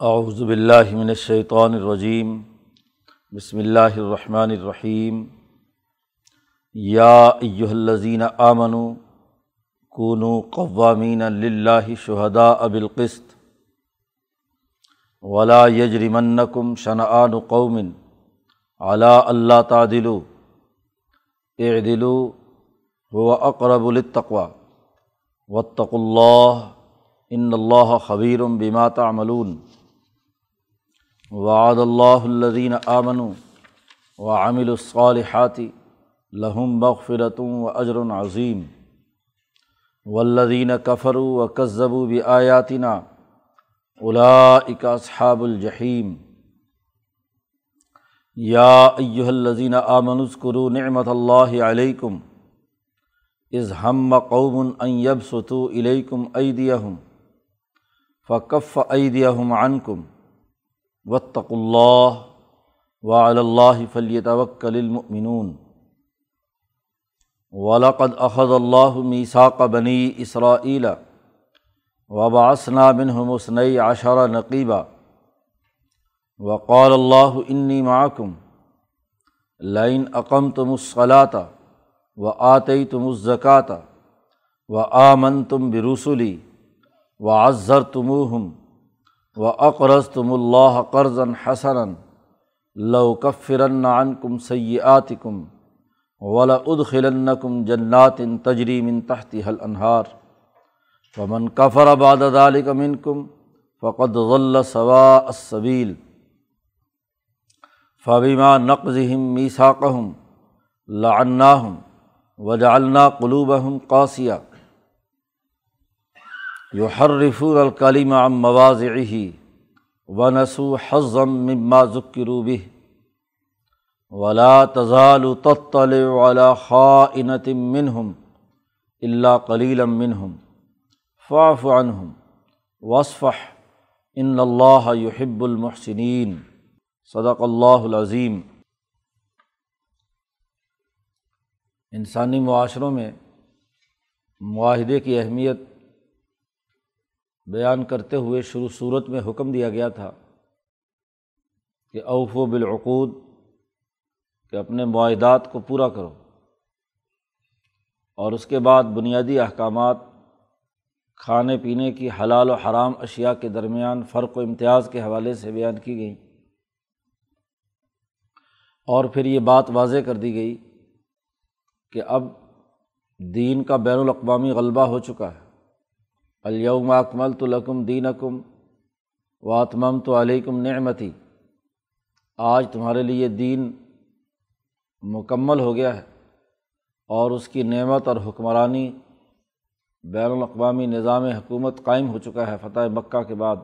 اعوذ باللہ من الشیطان الرجیم، بسم اللہ الرحمن الرحیم۔ یا ایہا الذین آمنوا کونوا قوامین للہ شہداء بالقسط ولا یجرمنکم شنآن قوم علی اللہ تعدلوا، اعدلوا، هو اقرب للتقوى واتقوا اللہ، ان اللہ خبیر بما تعملون۔ وعد اللہ الدین آمن و عامل الصالحاتی لہم مغفرت و اجر عظیم والذین کفر و کذب و آیاتنا اولئک اصحاب الجحیم یا ایہا الذین آمنوا اذکروا نعمت اللہ علیکم اذ ہم قوم ان یبسطوا الیکم ایدیہم فکف ایدیہم عنکم وطق اللہ وعلى اللہ فلی توکل المؤمنون. ولقد اخذ اللہ میثاق بنی اسرائیل وبعثنا منهم اثني عشر نقیبا وقال اللہ انی معکم لئن اقمتم الصلاة وآتيتم الزكاة وآمنتم برسلي وعزرتموهم و اقرض تم اللہ قرضن حسن لوکفرن عنکم سیئاتکم ولا ادخلن کم جنات تجریم تحتی حل انہار ومن کفر بعد ذلك منکم فقد غل سوا السبیل فبما نقضهم میثاقهم لعناهم وجعلنا قلوبهم قاسیہ یو حرفور الکلیم ام مواضعی و نسو حضم مما ذکروبہ ولا تزال تطل ولا خائنت منہم اللہ کلیلم منہم فاف عنہم وصفح ان اللہ یحب المحسنین صدق اللہ العظیم انسانی معاشروں میں معاہدے کی اہمیت بیان کرتے ہوئے شروع صورت میں حکم دیا گیا تھا کہ اوف و بالعقود، کہ اپنے معاہدات کو پورا کرو۔ اور اس کے بعد بنیادی احکامات، کھانے پینے کی حلال و حرام اشیاء کے درمیان فرق و امتیاز کے حوالے سے بیان کی گئی۔ اور پھر یہ بات واضح کر دی گئی کہ اب دین کا بین الاقوامی غلبہ ہو چکا ہے۔ الیوم اکمل تو لکم دین اکم واتمم تو علیکم نعمتی آج تمہارے لیے دین مکمل ہو گیا ہے اور اس کی نعمت اور حکمرانی بین الاقوامی نظام حکومت قائم ہو چکا ہے فتح مکہ کے بعد۔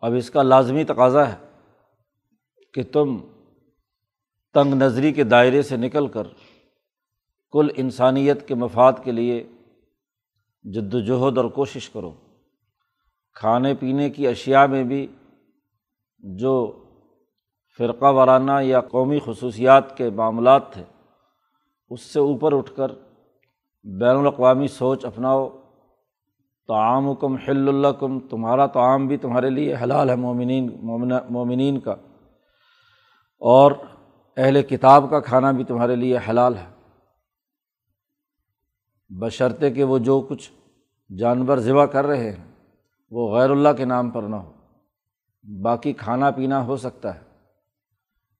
اب اس کا لازمی تقاضا ہے کہ تم تنگ نظری کے دائرے سے نکل کر کل انسانیت کے مفاد کے لیے جد وجہد اور کوشش کرو۔ کھانے پینے کی اشیاء میں بھی جو فرقہ وارانہ یا قومی خصوصیات کے معاملات تھے، اس سے اوپر اٹھ کر بین الاقوامی سوچ اپناؤ۔ تعام کم حل اللہ کم تمہارا تعام بھی تمہارے لیے حلال ہے مومنین مومنین کا۔ اور اہل کتاب کا کھانا بھی تمہارے لیے حلال ہے۔ بشرطے کہ وہ جو کچھ جانور ذبح کر رہے ہیں، وہ غیر اللہ کے نام پر نہ ہو۔ باقی کھانا پینا ہو سکتا ہے۔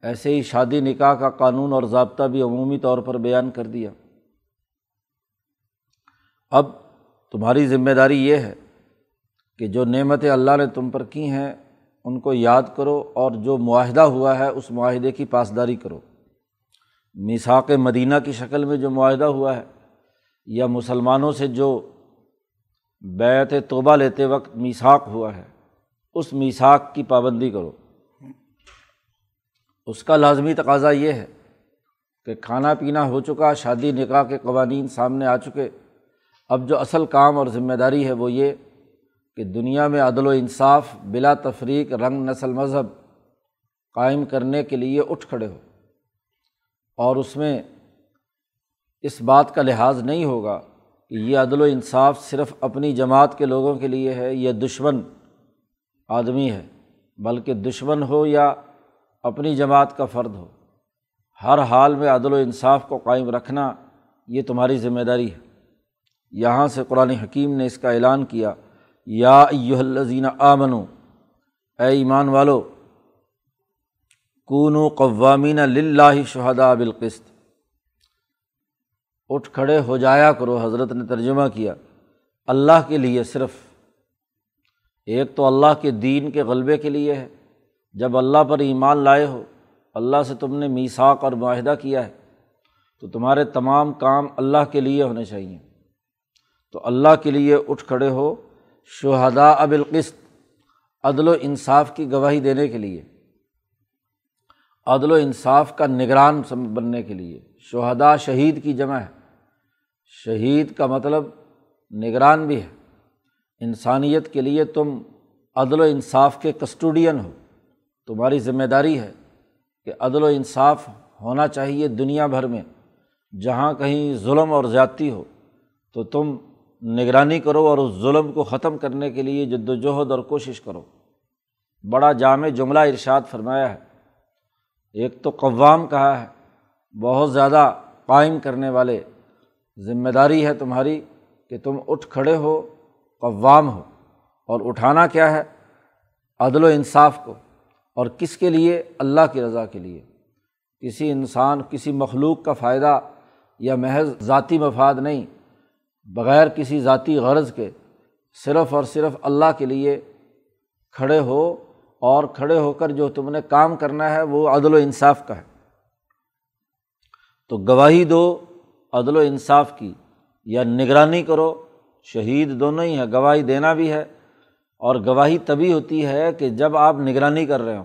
ایسے ہی شادی نکاح کا قانون اور ضابطہ بھی عمومی طور پر بیان کر دیا۔ اب تمہاری ذمہ داری یہ ہے کہ جو نعمتیں اللہ نے تم پر کی ہیں، ان کو یاد کرو اور جو معاہدہ ہوا ہے، اس معاہدے کی پاسداری کرو۔ میساک مدینہ کی شکل میں جو معاہدہ ہوا ہے یا مسلمانوں سے جو بیت توبہ لیتے وقت میساک ہوا ہے، اس میساک کی پابندی کرو۔ اس کا لازمی تقاضا یہ ہے کہ کھانا پینا ہو چکا، شادی، نکاح کے قوانین سامنے آ چکے۔ اب جو اصل کام اور ذمہ داری ہے وہ یہ کہ دنیا میں عدل و انصاف بلا تفریق رنگ نسل مذہب قائم کرنے کے لیے اٹھ کھڑے ہو اور اس میں اس بات کا لحاظ نہیں ہوگا کہ یہ عدل و انصاف صرف اپنی جماعت کے لوگوں کے لیے ہے، یہ دشمن آدمی ہے، بلکہ دشمن ہو یا اپنی جماعت کا فرد ہو۔ ہر حال میں عدل و انصاف کو قائم رکھنا یہ تمہاری ذمہ داری ہے۔ یہاں سے قرآن حکیم نے اس کا اعلان کیا، یا الزین آمن اے ایمان والو کون قوامین لاہ شہدا بالقست اٹھ کھڑے ہو جایا کرو، حضرت نے ترجمہ کیا۔ اللہ کے لیے صرف۔ ایک تو اللہ کے دین کے غلبے کے لیے ہے۔ جب اللہ پر ایمان لائے ہو، اللہ سے تم نے میساک اور معاہدہ کیا ہے۔ تو تمہارے تمام کام اللہ کے لیے ہونے چاہئیں تو اللہ کے لیے اٹھ کھڑے ہو شہدا اب القست عدل و انصاف کی گواہی دینے کے لیے۔ عدل و انصاف کا نگران بننے کے لیے۔ شہدا شہید کی جمع ہے۔ شہید کا مطلب نگران بھی ہے۔ انسانیت کے لیے تم عدل و انصاف کے کسٹوڈین ہو۔ تمہاری ذمہ داری ہے کہ عدل و انصاف ہونا چاہیے دنیا بھر میں۔ جہاں کہیں ظلم اور زیادتی ہو، تو تم نگرانی کرو اور اس ظلم کو ختم کرنے کے لیے جد وجہد اور کوشش کرو۔ بڑا جامع جملہ ارشاد فرمایا ہے۔ ایک تو قوام کہا ہے بہت زیادہ قائم کرنے والے ذمہ داری ہے تمہاری کہ تم اٹھ کھڑے ہو، قوام ہو۔ اور اٹھانا کیا ہے؟ عدل و انصاف کو۔ اور کس کے لیے؟ اللہ کی رضا کے لیے۔ کسی انسان، کسی مخلوق کا فائدہ یا محض ذاتی مفاد نہیں، بغیر کسی ذاتی غرض کے صرف اور صرف اللہ کے لیے کھڑے ہو۔ اور کھڑے ہو کر جو تم نے کام کرنا ہے وہ عدل و انصاف کا ہے۔ تو گواہی دو، عدل و انصاف کی، یا نگرانی کرو، شہید دونوں ہی ہیں، گواہی دینا بھی ہے، اور گواہی تبھی ہوتی ہے کہ جب آپ نگرانی کر رہے ہوں۔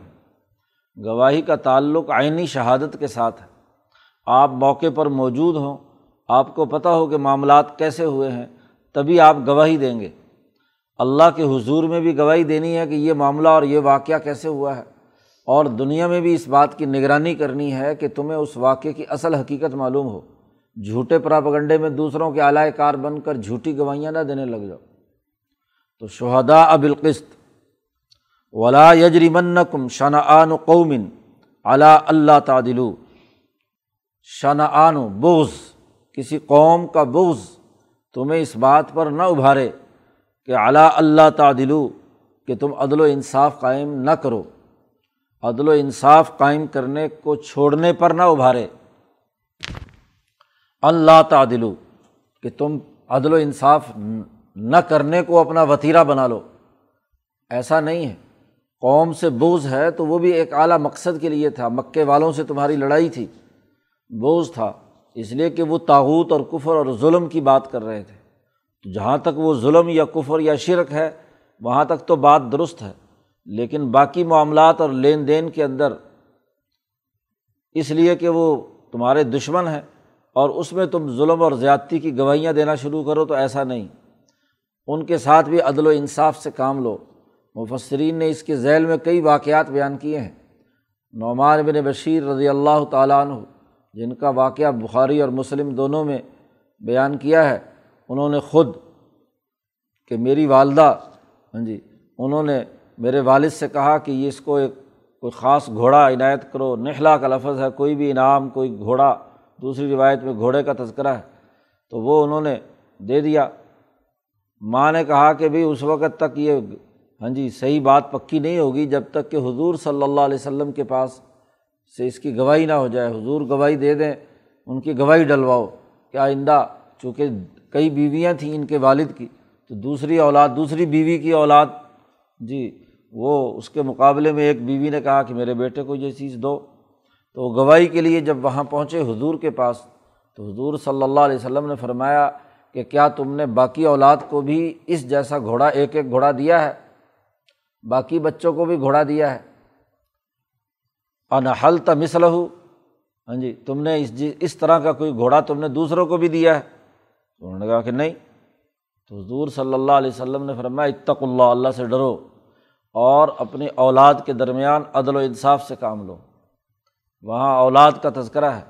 گواہی کا تعلق آئینی شہادت کے ساتھ ہے۔ آپ موقع پر موجود ہوں، آپ کو پتہ ہو کہ معاملات کیسے ہوئے ہیں، تبھی آپ گواہی دیں گے۔ اللہ کے حضور میں بھی گواہی دینی ہے کہ یہ معاملہ اور یہ واقعہ کیسے ہوا ہے۔ اور دنیا میں بھی اس بات کی نگرانی کرنی ہے کہ تمہیں اس واقعے کی اصل حقیقت معلوم ہو۔ جھوٹے پراپگنڈے میں دوسروں کے اعلی کار بن کر جھوٹی گواہیاں نہ دینے لگ جاؤ۔ تو شہدا ابلقست ولا یجریمن کم شنا قومن علا اللہ تعدلو شنا آن بوز کسی قوم کا بوز تمہیں اس بات پر نہ ابھارے کہ اعلیٰ اللہ تعدلو کہ تم عدل و انصاف قائم نہ کرو۔ عدل و انصاف قائم کرنے کو چھوڑنے پر نہ ابھارے۔ اللہ تعدلو، کہ تم عدل و انصاف نہ کرنے کو اپنا وطیرہ بنا لو۔ ایسا نہیں ہے۔ قوم سے بوجھ ہے تو وہ بھی ایک اعلیٰ مقصد کے لیے تھا۔ مکے والوں سے تمہاری لڑائی تھی۔ بوجھ تھا، اس لیے کہ وہ تاوت اور کفر اور ظلم کی بات کر رہے تھے۔ تو جہاں تک وہ ظلم یا کفر یا شرک ہے، وہاں تک تو بات درست ہے۔ لیکن باقی معاملات اور لین دین کے اندر، اس لیے کہ وہ تمہارے دشمن ہیں اور اس میں تم ظلم اور زیادتی کی گواہیاں دینا شروع کرو تو ایسا نہیں۔ ان کے ساتھ بھی عدل و انصاف سے کام لو۔ مفسرین نے اس کے ذیل میں کئی واقعات بیان کیے ہیں۔ نعمان بن بشیر رضی اللہ تعالیٰ عنہ، جن کا واقعہ بخاری اور مسلم دونوں میں بیان کیا ہے، انہوں نے خود کہ میری والدہ ہاں جی انہوں نے میرے والد سے کہا کہ یہ اس کو ایک کوئی خاص گھوڑا عنایت کرو، نخلا کا لفظ ہے، کوئی بھی انعام، کوئی گھوڑا، دوسری روایت میں گھوڑے کا تذکرہ ہے۔ تو وہ انہوں نے دے دیا۔ ماں نے کہا کہ بھائی اس وقت تک یہ ہاں جی صحیح بات پکی نہیں ہوگی جب تک کہ حضور صلی اللہ علیہ وسلم کے پاس سے اس کی گواہی نہ ہو جائے۔ حضور گواہی دے دیں، ان کی گواہی ڈلواؤ کہ آئندہ چونکہ کئی بیویاں تھیں ان کے والد کی، تو دوسری اولاد، دوسری بیوی کی اولاد۔ جی وہ اس کے مقابلے میں ایک بیوی نے کہا کہ میرے بیٹے کو یہ چیز دو۔ تو گواہی کے لیے جب وہاں پہنچے حضور کے پاس، تو حضور صلی اللہ علیہ وسلم نے فرمایا کہ کیا تم نے باقی اولاد کو بھی اس جیسا گھوڑا، ایک ایک گھوڑا دیا ہے؟ باقی بچوں کو بھی گھوڑا دیا ہے۔ انحل تمسل ہو ہاں جی تم نے اس جی اس طرح کا کوئی گھوڑا تم نے دوسروں کو بھی دیا ہے؟ تو انہوں نے کہا کہ نہیں۔ تو حضور صلی اللہ علیہ وسلم نے فرمایا اتق اللہ اللہ سے ڈرو۔ اور اپنی اولاد کے درمیان عدل و انصاف سے کام لو۔ وہاں اولاد کا تذکرہ ہے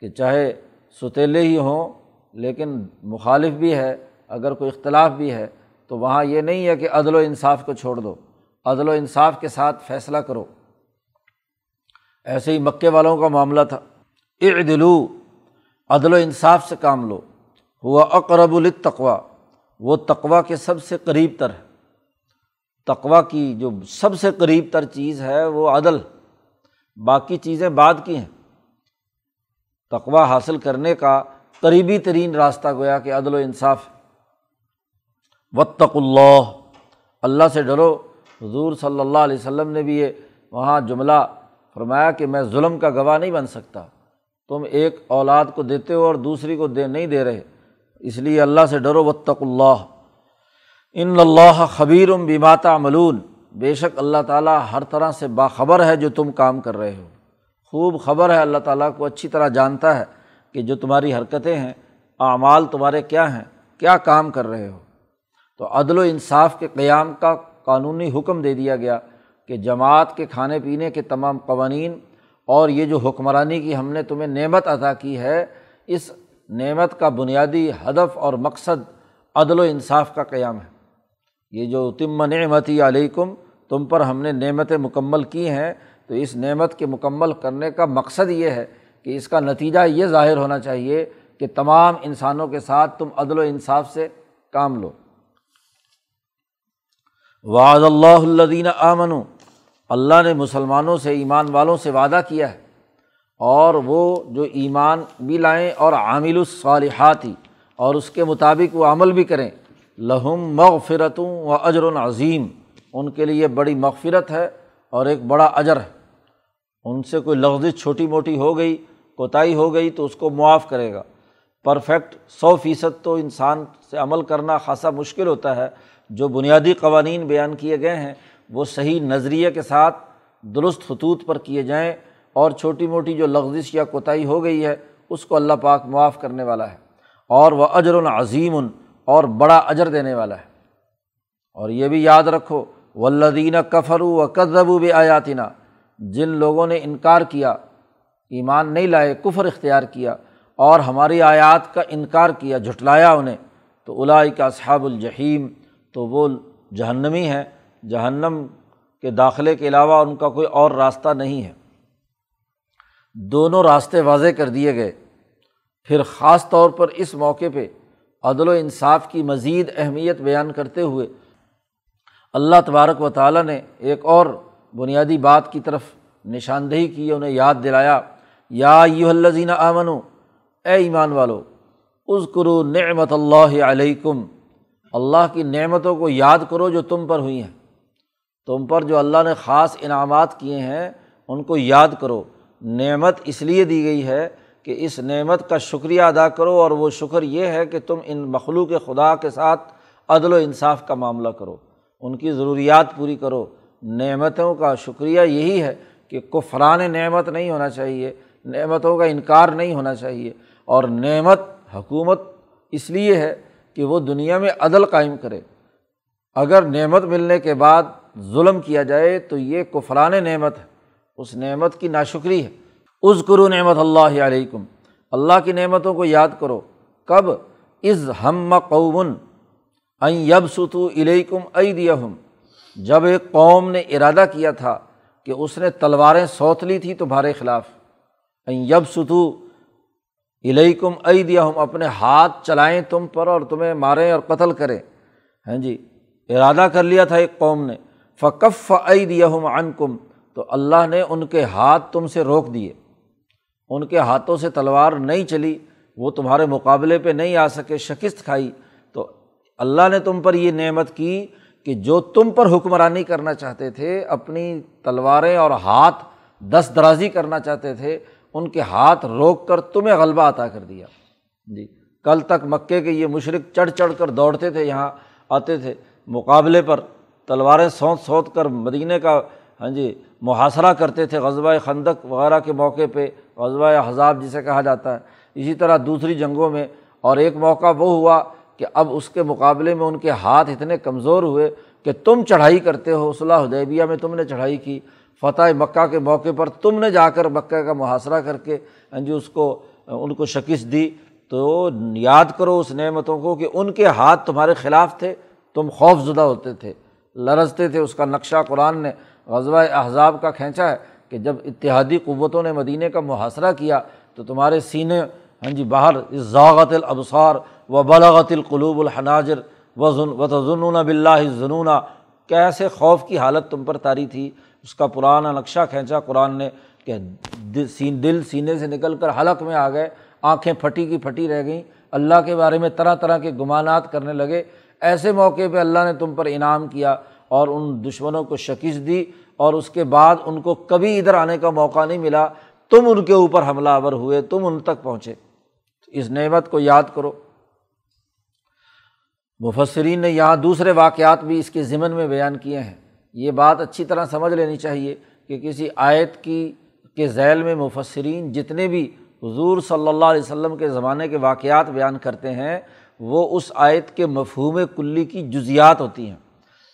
کہ چاہے ستیلے ہی ہوں، لیکن مخالف بھی ہے، اگر کوئی اختلاف بھی ہے، تو وہاں یہ نہیں ہے کہ عدل و انصاف کو چھوڑ دو۔ عدل و انصاف کے ساتھ فیصلہ کرو۔ ایسے ہی مکے والوں کا معاملہ تھا۔ اعدلو، عدل و انصاف سے کام لو۔ ہوا اقرب التقوا وہ تقوا کے سب سے قریب تر ہے۔ تقوا کی جو سب سے قریب تر چیز ہے وہ عدل، باقی چیزیں بعد کی ہیں۔ تقوا حاصل کرنے کا قریبی ترین راستہ گویا کہ عدل و انصاف۔ وطق اللہ اللہ سے ڈرو۔ حضور صلی اللہ علیہ وسلم نے بھی یہ وہاں جملہ فرمایا کہ میں ظلم کا گواہ نہیں بن سکتا۔ تم ایک اولاد کو دیتے ہو اور دوسری کو دے نہیں دے رہے۔ اس لیے اللہ سے ڈرو وطق اللہ۔ ان اللہ خبیر بیماتا ملون بے شک اللہ تعالیٰ ہر طرح سے باخبر ہے جو تم کام کر رہے ہو۔ خوب خبر ہے اللہ تعالیٰ کو، اچھی طرح جانتا ہے کہ جو تمہاری حرکتیں ہیں، اعمال تمہارے کیا ہیں، کیا کام کر رہے ہو۔ تو عدل و انصاف کے قیام کا قانونی حکم دے دیا گیا کہ جماعت کے کھانے پینے کے تمام قوانین اور یہ جو حکمرانی کی ہم نے تمہیں نعمت ادا کی ہے، اس نعمت کا بنیادی ہدف اور مقصد عدل و انصاف کا قیام ہے۔ یہ جو تم نعمتی علیکم، تم پر ہم نے نعمتیں مکمل کی ہیں، تو اس نعمت کے مکمل کرنے کا مقصد یہ ہے کہ اس کا نتیجہ یہ ظاہر ہونا چاہیے کہ تمام انسانوں کے ساتھ تم عدل و انصاف سے کام لو۔ وعد اللہ الدین آمن اللہ نے مسلمانوں سے ایمان والوں سے وعدہ کیا ہے، اور وہ جو ایمان بھی لائیں اور عامل الصالحات ہی اور اس کے مطابق وہ عمل بھی کریں۔ لہم مغفرتوں و اجر العظیم ان کے لیے بڑی مغفرت ہے اور ایک بڑا اجر ہے۔ ان سے کوئی لفظ چھوٹی موٹی ہو گئی، کوتاہی ہو گئی تو اس کو معاف کرے گا۔ پرفیکٹ سو فیصد تو انسان سے عمل کرنا خاصا مشکل ہوتا ہے۔ جو بنیادی قوانین بیان کیے گئے ہیں، وہ صحیح نظریے کے ساتھ درست خطوط پر کیے جائیں اور چھوٹی موٹی جو لغزش یا کوتاہی ہو گئی ہے، اس کو اللہ پاک معاف کرنے والا ہے۔ اور وہ اجر العظیم اور بڑا اجر دینے والا ہے۔ اور یہ بھی یاد رکھو ولدین کفرو و کدبو بھی آیاتینہ جن لوگوں نے انکار کیا، ایمان نہیں لائے، کفر اختیار کیا، اور ہماری آیات کا انکار کیا، جھٹلایا انہیں، تو الائی کا صحاب الجحیم، تو وہ جہنمی ہے جہنم کے داخلے کے علاوہ ان کا کوئی اور راستہ نہیں ہے۔ دونوں راستے واضح کر دیے گئے۔ پھر خاص طور پر اس موقع پہ عدل و انصاف کی مزید اہمیت بیان کرتے ہوئے اللہ تبارک و تعالیٰ نے ایک اور بنیادی بات کی طرف نشاندہی کی، انہیں یاد دلایا۔ یا یو الزین آمن اے ایمان والو از کرو نعمت اللہ علیکم۔ اللہ کی نعمتوں کو یاد کرو جو تم پر ہوئی ہیں۔ تم پر جو اللہ نے خاص انعامات کیے ہیں، ان کو یاد کرو۔ نعمت اس لیے دی گئی ہے کہ اس نعمت کا شکریہ ادا کرو اور وہ شکر یہ ہے کہ تم ان مخلوق خدا کے ساتھ عدل و انصاف کا معاملہ کرو۔ ان کی ضروریات پوری کرو۔ نعمتوں کا شکریہ یہی ہے کہ کفران نعمت نہیں ہونا چاہیے، نعمتوں کا انکار نہیں ہونا چاہیے۔ اور نعمت حکومت اس لیے ہے کہ وہ دنیا میں عدل قائم کرے۔ اگر نعمت ملنے کے بعد ظلم کیا جائے تو یہ کفران نعمت ہے۔ اس نعمت کی ناشکری ہے۔ اذکرو نعمت اللہ علیکم۔ اللہ کی نعمتوں کو یاد کرو۔ کب؟ از ہم قومن این یب ستو علیکم ائی دیا جب ایک قوم نے ارادہ کیا تھا کہ اس نے تلواریں سوت لی تھی تمہارے خلاف۔ این یب ستو علیکم ائی دیا ہم اپنے ہاتھ چلائیں تم پر اور تمہیں ماریں اور قتل کریں۔ ہاں جی ارادہ کر لیا تھا ایک قوم نے۔ فقف ائی دیا ہم کم تو اللہ نے ان کے ہاتھ تم سے روک دیے۔ ان کے ہاتھوں سے تلوار نہیں چلی، وہ تمہارے مقابلے پہ نہیں آ سکے، شکست کھائی۔ تو اللہ نے تم پر یہ نعمت کی کہ جو تم پر حکمرانی کرنا چاہتے تھے، اپنی تلواریں اور ہاتھ دست درازی کرنا چاہتے تھے، ان کے ہاتھ روک کر تمہیں غلبہ عطا کر دیا۔ جی کل تک مکے کے یہ مشرق چڑھ چڑھ کر دوڑتے تھے، یہاں آتے تھے مقابلے پر۔ تلواریں سونت سونت کر مدینہ کا ہاں جی محاصرہ کرتے تھے غزبۂ خندق وغیرہ کے موقع پہ غزبۂ حذاب جسے کہا جاتا ہے۔ اسی طرح دوسری جنگوں میں اور ایک موقع وہ ہوا کہ اب اس کے مقابلے میں ان کے ہاتھ اتنے کمزور ہوئے کہ تم چڑھائی کرتے ہو۔ صلاح حدیبیہ میں تم نے چڑھائی کی، فتح مکہ کے موقع پر تم نے جا کر مکہ کا محاصرہ کر کے جی اس کو، ان کو شکست دی۔ تو یاد کرو اس نعمتوں کو کہ ان کے ہاتھ تمہارے خلاف تھے، تم خوف زدہ ہوتے تھے، لرزتے تھے۔ اس کا نقشہ قرآن نے غزوہ احزاب کا کھینچا ہے کہ جب اتحادی قوتوں نے مدینہ کا محاصرہ کیا تو تمہارے سینے ہاں جی باہر ذاغت الابصار و بلاغت القلوب الحناجر و تضنون بلّہ ضنون کیسے خوف کی حالت تم پر تاری تھی؟ اس کا پرانا نقشہ کھینچا قرآن نے کہ دل سینے سے نکل کر حلق میں آ گئے، آنکھیں پھٹی کی پھٹی رہ گئیں، اللہ کے بارے میں طرح طرح کے گمانات کرنے لگے۔ ایسے موقع پہ اللہ نے تم پر انعام کیا۔ اور ان دشمنوں کو شکست دی اور اس کے بعد ان کو کبھی ادھر آنے کا موقع نہیں ملا۔ تم ان کے اوپر حملہ آور ہوئے، تم ان تک پہنچے۔ اس نعمت کو یاد کرو۔ مفسرین نے یہاں دوسرے واقعات بھی اس کے ذمن میں بیان کیے ہیں۔ یہ بات اچھی طرح سمجھ لینی چاہیے کہ کسی آیت کی، کے ذیل میں مفسرین جتنے بھی حضور صلی اللہ علیہ وسلم کے زمانے کے واقعات بیان کرتے ہیں، وہ اس آیت کے مفہوم کلی کی جزیات ہوتی ہیں۔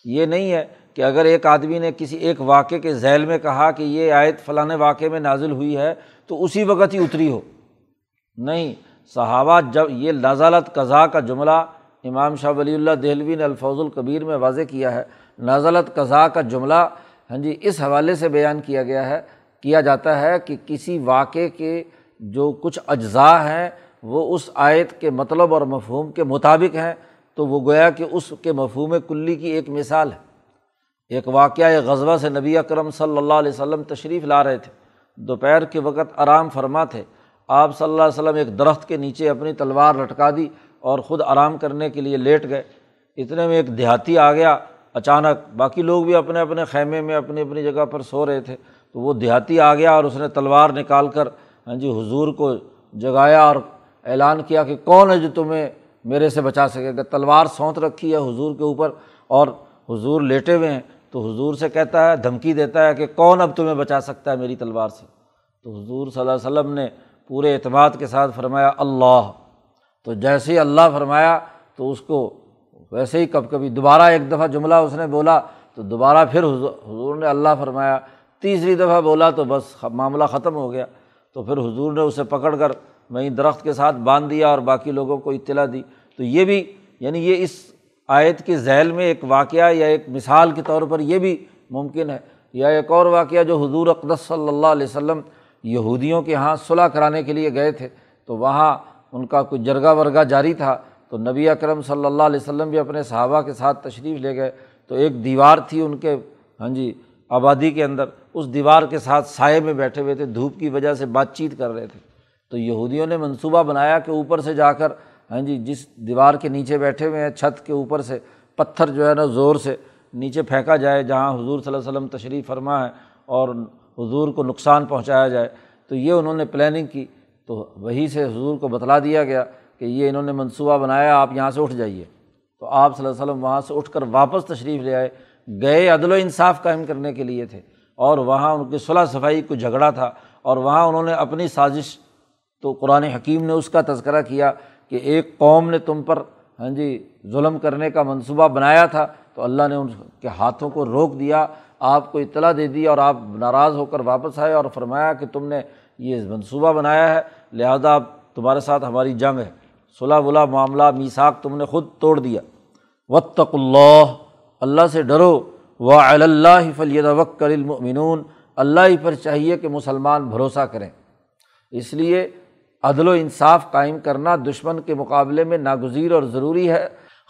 یہ نہیں ہے کہ اگر ایک آدمی نے کسی ایک واقعے کے ذیل میں کہا کہ یہ آیت فلاں واقعے میں نازل ہوئی ہے، تو اسی وقت ہی اتری ہو۔ نہیں، صحابہ جب یہ نازالت قضا کا جملہ امام شاہ ولی اللہ دہلوی نے الفوظ القبیر میں واضح کیا ہے۔ نازلت قضا کا جملہ ہاں جی اس حوالے سے بیان کیا گیا ہے، کیا جاتا ہے کہ کسی واقعے کے جو کچھ اجزاء ہیں، وہ اس آیت کے مطلب اور مفہوم کے مطابق ہیں۔ تو وہ گویا کہ اس کے مفہوم کلی کی ایک مثال ہے۔ ایک واقعہ غزبہ سے نبی اکرم صلی اللہ علیہ وسلم تشریف لا رہے تھے۔ دوپہر کے وقت آرام فرما تھے۔ آپ صلی اللہ علیہ وسلم ایک درخت کے نیچے اپنی تلوار لٹکا دی اور خود آرام کرنے کے لیے لیٹ گئے۔ اتنے میں ایک دیہاتی آ گیا۔ اچانک باقی لوگ بھی اپنے اپنے خیمے میں اپنی اپنی جگہ پر سو رہے تھے۔ تو وہ دیہاتی آ گیا اور اس نے تلوار نکال کر ہاں جی حضور کو جگایا اور اعلان کیا کہ کون ہے جو تمہیں میرے سے بچا سکے۔ گا تلوار سونت رکھی ہے حضور کے اوپر اور حضور لیٹے ہوئے ہیں، تو حضور سے کہتا ہے، دھمکی دیتا ہے کہ کون اب تمہیں بچا سکتا ہے میری تلوار سے؟ تو حضور صلی اللہ علیہ وسلم نے پورے اعتماد کے ساتھ فرمایا، اللہ۔ تو جیسے ہی اللہ فرمایا، تو اس کو ویسے ہی کب کبھی دوبارہ ایک دفعہ جملہ اس نے بولا، تو دوبارہ پھر حضور نے اللہ فرمایا۔ تیسری دفعہ بولا تو بس معاملہ ختم ہو گیا۔ تو پھر حضور نے اسے پکڑ کر وہیں درخت کے ساتھ باندھ دیا اور باقی لوگوں کو اطلاع دی۔ تو یہ بھی یعنی یہ اس آیت کے ذیل میں ایک واقعہ یا ایک مثال کے طور پر یہ بھی ممکن ہے۔ یا ایک اور واقعہ جو حضور اقدس صلی اللہ علیہ وسلم یہودیوں کے یہاں صلاح کرانے کے لیے گئے تھے، تو وہاں ان کا کوئی جرگا ورگا جاری تھا۔ تو نبی اکرم صلی اللہ علیہ وسلم بھی اپنے صحابہ کے ساتھ تشریف لے گئے۔ تو ایک دیوار تھی ان کے ہاں جی آبادی کے اندر۔ اس دیوار کے ساتھ سائے میں بیٹھے ہوئے تھے، دھوپ کی وجہ سے بات چیت کر رہے تھے۔ تو یہودیوں نے منصوبہ بنایا کہ اوپر سے جا کر ہاں جی جس دیوار کے نیچے بیٹھے ہوئے ہیں، چھت کے اوپر سے، پتھر جو ہے نا زور سے نیچے پھینکا جائے، جہاں حضور صلی اللہ علیہ وسلم تشریف فرما ہے اور حضور کو نقصان پہنچایا جائے، تو یہ انہوں نے پلاننگ کی۔ تو وہیں سے حضور کو بتلا دیا گیا کہ یہ انہوں نے منصوبہ بنایا، آپ یہاں سے اٹھ جائیے۔ تو آپ صلی اللہ علیہ وسلم وہاں سے اٹھ کر واپس تشریف لے آئے۔ گئے عدل و انصاف قائم کرنے کے لیے تھے اور وہاں ان کی صلاح صفائی کو جھگڑا تھا اور وہاں انہوں نے اپنی سازش تو قرآن حکیم نے اس کا تذکرہ کیا کہ ایک قوم نے تم پر ہاں جی ظلم کرنے کا منصوبہ بنایا تھا، تو اللہ نے ان کے ہاتھوں کو روک دیا، آپ کو اطلاع دے دی اور آپ ناراض ہو کر واپس آئے اور فرمایا کہ تم نے یہ منصوبہ بنایا ہے، لہٰذا تمہارے ساتھ ہماری جنگ ہے۔ صلاح ولا معاملہ میساک تم نے خود توڑ دیا۔ وطق اللہ اللہ سے ڈرو۔ و اللہ فلی وکر المنون اللہ ہی پر چاہیے کہ مسلمان بھروسہ کریں۔ اس لیے عدل و انصاف قائم کرنا دشمن کے مقابلے میں ناگزیر اور ضروری ہے۔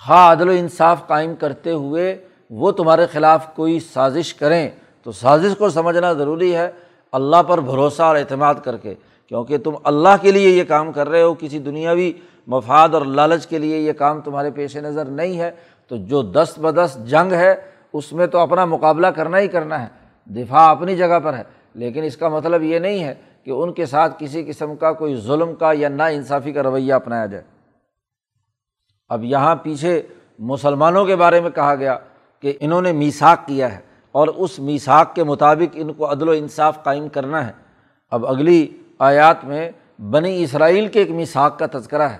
ہاں عدل و انصاف قائم کرتے ہوئے وہ تمہارے خلاف کوئی سازش کریں تو سازش کو سمجھنا ضروری ہے۔ اللہ پر بھروسہ اور اعتماد کر کے، کیونکہ تم اللہ کے لیے یہ کام کر رہے ہو۔ کسی دنیاوی مفاد اور لالچ کے لیے یہ کام تمہارے پیش نظر نہیں ہے۔ تو جو دست بدست جنگ ہے، اس میں تو اپنا مقابلہ کرنا ہی کرنا ہے۔ دفاع اپنی جگہ پر ہے، لیکن اس کا مطلب یہ نہیں ہے کہ ان کے ساتھ کسی قسم کا کوئی ظلم کا یا نا انصافی کا رویہ اپنایا جائے۔ اب یہاں پیچھے مسلمانوں کے بارے میں کہا گیا کہ انہوں نے میساک کیا ہے اور اس میساک کے مطابق ان کو عدل و انصاف قائم کرنا ہے۔ اب اگلی آیات میں بنی اسرائیل کے ایک میساک کا تذکرہ ہے۔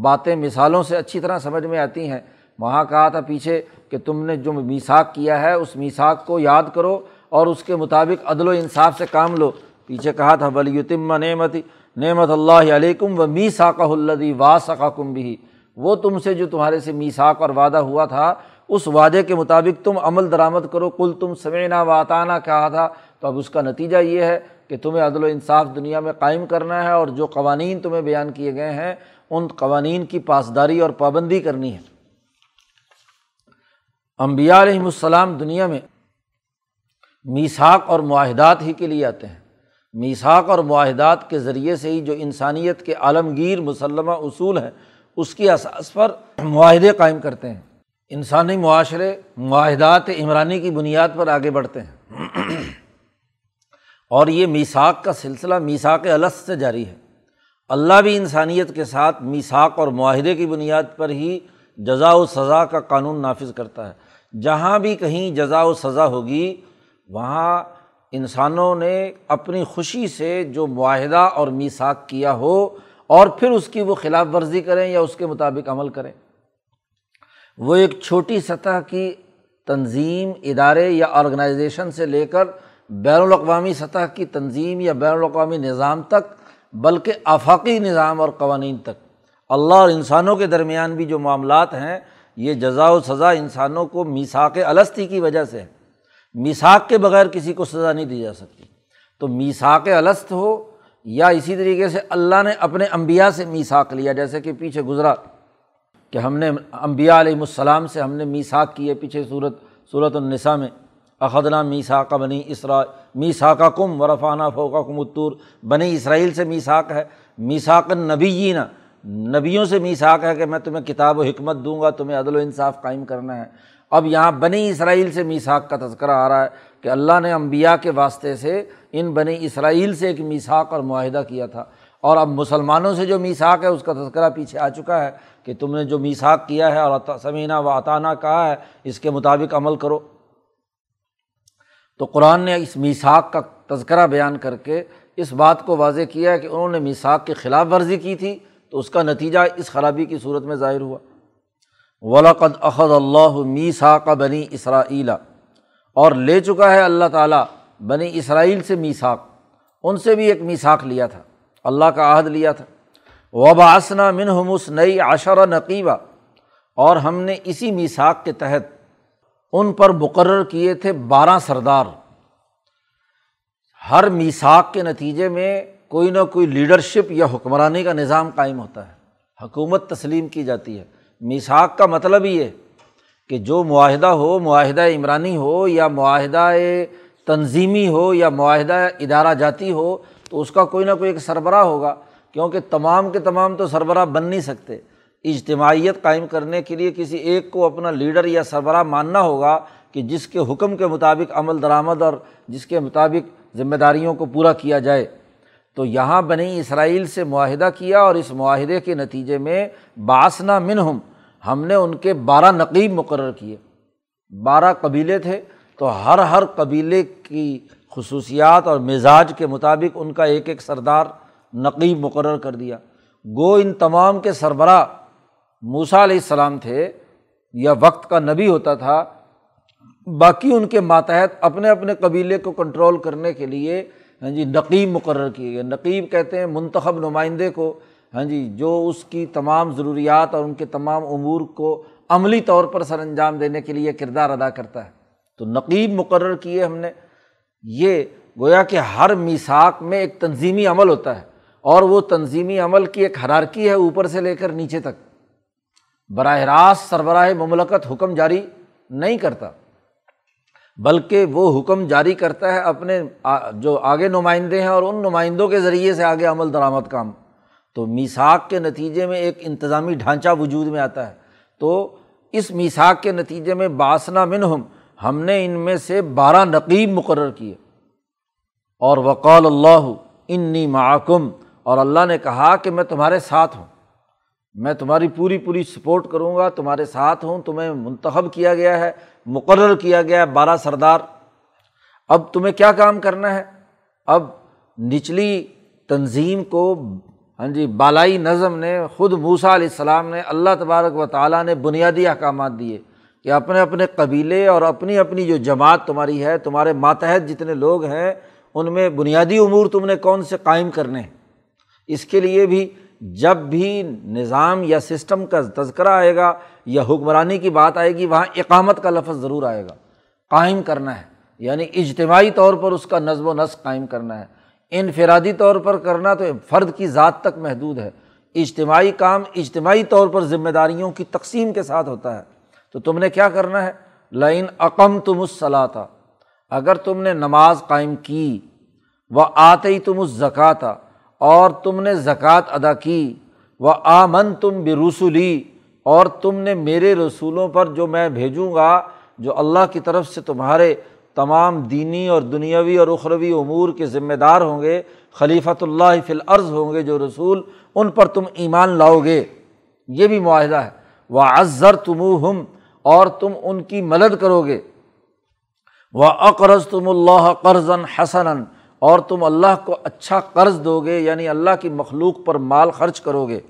باتیں مثالوں سے اچھی طرح سمجھ میں آتی ہیں۔ وہاں کہا تھا پیچھے کہ تم نے جو میساک کیا ہے، اس میساک کو یاد کرو اور اس کے مطابق عدل و انصاف سے کام لو۔ پیچھے کہا تھا ولی یتم نعمتی نعمت اللہ علیکم و می ساکہ الدی وا سکا کم بھی وہ تم سے جو تمہارے سے میساک اور وعدہ ہوا تھا، اس وعدے کے مطابق تم عمل درآمد کرو۔ کل تم سمینا واتانہ کہا تھا۔ تو اب اس کا نتیجہ یہ ہے کہ تمہیں عدل و انصاف دنیا میں قائم کرنا ہے اور جو قوانین تمہیں بیان کیے گئے ہیں، ان قوانین کی پاسداری اور پابندی کرنی ہے۔ امبیا علیہم السلام دنیا میں میساک اور معاہدات ہی کے لیے آتے ہیں۔ میساک اور معاہدات کے ذریعے سے ہی جو انسانیت کے عالمگیر مسلمہ اصول ہیں، اس کی اساس پر معاہدے قائم کرتے ہیں۔ انسانی معاشرے معاہدات عمرانی کی بنیاد پر آگے بڑھتے ہیں۔ اور یہ میساک کا سلسلہ میساک الس سے جاری ہے۔ اللہ بھی انسانیت کے ساتھ میساک اور معاہدے کی بنیاد پر ہی جزا و سزا کا قانون نافذ کرتا ہے۔ جہاں بھی کہیں جزا و سزا ہوگی، وہاں انسانوں نے اپنی خوشی سے جو معاہدہ اور میساک کیا ہو اور پھر اس کی وہ خلاف ورزی کریں یا اس کے مطابق عمل کریں۔ وہ ایک چھوٹی سطح کی تنظیم ادارے یا آرگنائزیشن سے لے کر بین الاقوامی سطح کی تنظیم یا بین الاقوامی نظام تک، بلکہ آفاقی نظام اور قوانین تک۔ اللہ اور انسانوں کے درمیان بھی جو معاملات ہیں، یہ جزا و سزا انسانوں کو میساک السطی کی وجہ سے ہے میساک کے بغیر کسی کو سزا نہیں دی جا سکتی۔ تو میساک الست ہو یا اسی طریقے سے اللہ نے اپنے امبیا سے میساک لیا، جیسے کہ پیچھے گزرا کہ ہم نے امبیا علیہم السلام سے ہم نے میساک کیے پیچھے صورت صورت النساء میں۔ اخدنا میساکہ بنی اسرا میساکہ کم ورفانہ فوقہ کم اتور بنی اسرائیل سے میساک ہے۔ میساک نبی نبیوں سے میساک ہے کہ میں تمہیں کتاب و حکمت دوں گا، تمہیں عدل و انصاف قائم کرنا ہے۔ اب یہاں بنی اسرائیل سے میساک کا تذکرہ آ رہا ہے کہ اللہ نے امبیا کے واسطے سے ان بنی اسرائیل سے ایک میساک اور معاہدہ کیا تھا۔ اور اب مسلمانوں سے جو میساک ہے، اس کا تذکرہ پیچھے آ چکا ہے کہ تم نے جو میساک کیا ہے اور سمینہ و عطانہ کہا ہے، اس کے مطابق عمل کرو۔ تو قرآن نے اس میساک کا تذکرہ بیان کر کے اس بات کو واضح کیا ہے کہ انہوں نے میساک کی خلاف ورزی کی تھی تو اس کا نتیجہ اس خرابی کی صورت میں ظاہر ہوا۔ ولاقد اخد اللہ میساک بنی اسرائیلا اور لے چکا ہے اللہ تعالیٰ بنی اسرائیل سے میساک ان سے بھی ایک میساک لیا تھا۔ اللہ کا عہد لیا تھا۔ وباسنا من ہمس نئی عشر نقیبہ اور ہم نے اسی میساک کے تحت ان پر مقرر کیے تھے بارہ سردار۔ ہر میساک کے نتیجے میں کوئی نہ کوئی لیڈرشپ یا حکمرانی کا نظام قائم ہوتا ہے۔ حکومت تسلیم کی جاتی ہے۔ میساک کا مطلب یہ ہے کہ جو معاہدہ ہو، معاہدہ عمرانی ہو یا معاہدہ تنظیمی ہو یا معاہدہ ادارہ جاتی ہو، تو اس کا کوئی نہ کوئی ایک سربراہ ہوگا، کیونکہ تمام کے تمام تو سربراہ بن نہیں سکتے۔ اجتماعیت قائم کرنے کے لیے کسی ایک کو اپنا لیڈر یا سربراہ ماننا ہوگا کہ جس کے حکم کے مطابق عمل درآمد اور جس کے مطابق ذمہ داریوں کو پورا کیا جائے۔ تو یہاں بنی اسرائیل سے معاہدہ کیا اور اس معاہدے کے نتیجے میں باسنا منہم، ہم نے ان کے بارہ نقیب مقرر کیے۔ بارہ قبیلے تھے، تو ہر ہر قبیلے کی خصوصیات اور مزاج کے مطابق ان کا ایک ایک سردار نقیب مقرر کر دیا۔ گو ان تمام کے سربراہ موسا علیہ السلام تھے، یا وقت کا نبی ہوتا تھا، باقی ان کے ماتحت اپنے اپنے قبیلے کو کنٹرول کرنے کے لیے ہاں جی نقیب مقرر کیے گئے۔ نقیب کہتے ہیں منتخب نمائندے کو ہاں جی جو اس کی تمام ضروریات اور ان کے تمام امور کو عملی طور پر سر انجام دینے کے لیے کردار ادا کرتا ہے۔ تو نقیب مقرر کیے ہم نے۔ یہ گویا کہ ہر میساک میں ایک تنظیمی عمل ہوتا ہے اور وہ تنظیمی عمل کی ایک حرارکی ہے اوپر سے لے کر نیچے تک۔ براہ راست سربراہ مملکت حکم جاری نہیں کرتا۔ بلکہ وہ حکم جاری کرتا ہے اپنے جو آگے نمائندے ہیں اور ان نمائندوں کے ذریعے سے آگے عمل درآمد کام۔ تو میساک کے نتیجے میں ایک انتظامی ڈھانچہ وجود میں آتا ہے۔ تو اس میساک کے نتیجے میں باسنا منہم، ہم نے ان میں سے بارہ نقیب مقرر کیے۔ اور وقال اللہ، انی معکم اور اللہ نے کہا کہ میں تمہارے ساتھ ہوں۔ میں تمہاری پوری پوری سپورٹ کروں گا، تمہارے ساتھ ہوں، تمہیں منتخب کیا گیا ہے، مقرر کیا گیا ہے بارہ سردار۔ اب تمہیں کیا کام کرنا ہے؟ اب نچلی تنظیم کو ہاں جی بالائی نظم نے، خود موسا علیہ السلام نے، اللہ تبارک و تعالیٰ نے بنیادی احکامات دیے کہ اپنے اپنے قبیلے اور اپنی اپنی جو جماعت تمہاری ہے، تمہارے ماتحت جتنے لوگ ہیں، ان میں بنیادی امور تم نے کون سے قائم کرنے ہیں؟ اس کے لیے بھی جب بھی نظام یا سسٹم کا تذکرہ آئے گا یا حکمرانی کی بات آئے گی، وہاں اقامت کا لفظ ضرور آئے گا۔ قائم کرنا ہے یعنی اجتماعی طور پر اس کا نظم و نسق قائم کرنا ہے۔ انفرادی طور پر کرنا تو فرد کی ذات تک محدود ہے۔ اجتماعی کام اجتماعی طور پر ذمہ داریوں کی تقسیم کے ساتھ ہوتا ہے۔ تو تم نے کیا کرنا ہے؟ لائن عقم تم الصلاح تھا اگر تم نے نماز قائم کی وہ آتے ہی تم اس اور تم نے زکوٰۃ ادا کی وہ آمن تم برسولی اور تم نے میرے رسولوں پر جو میں بھیجوں گا، جو اللہ کی طرف سے تمہارے تمام دینی اور دنیاوی اور اخروی امور کے ذمہ دار ہوں گے، خلیفۃ اللہ فی العرض ہوں گے جو رسول ان پر تم ایمان لاؤ گے۔ یہ بھی معاہدہ ہے۔ وہ ازر تم ہم اور تم ان کی مدد کرو گے۔ وہ اقرض تم اللہ قرض حسن اور تم اللہ کو اچھا قرض دو گے یعنی اللہ کی مخلوق پر مال خرچ کرو گے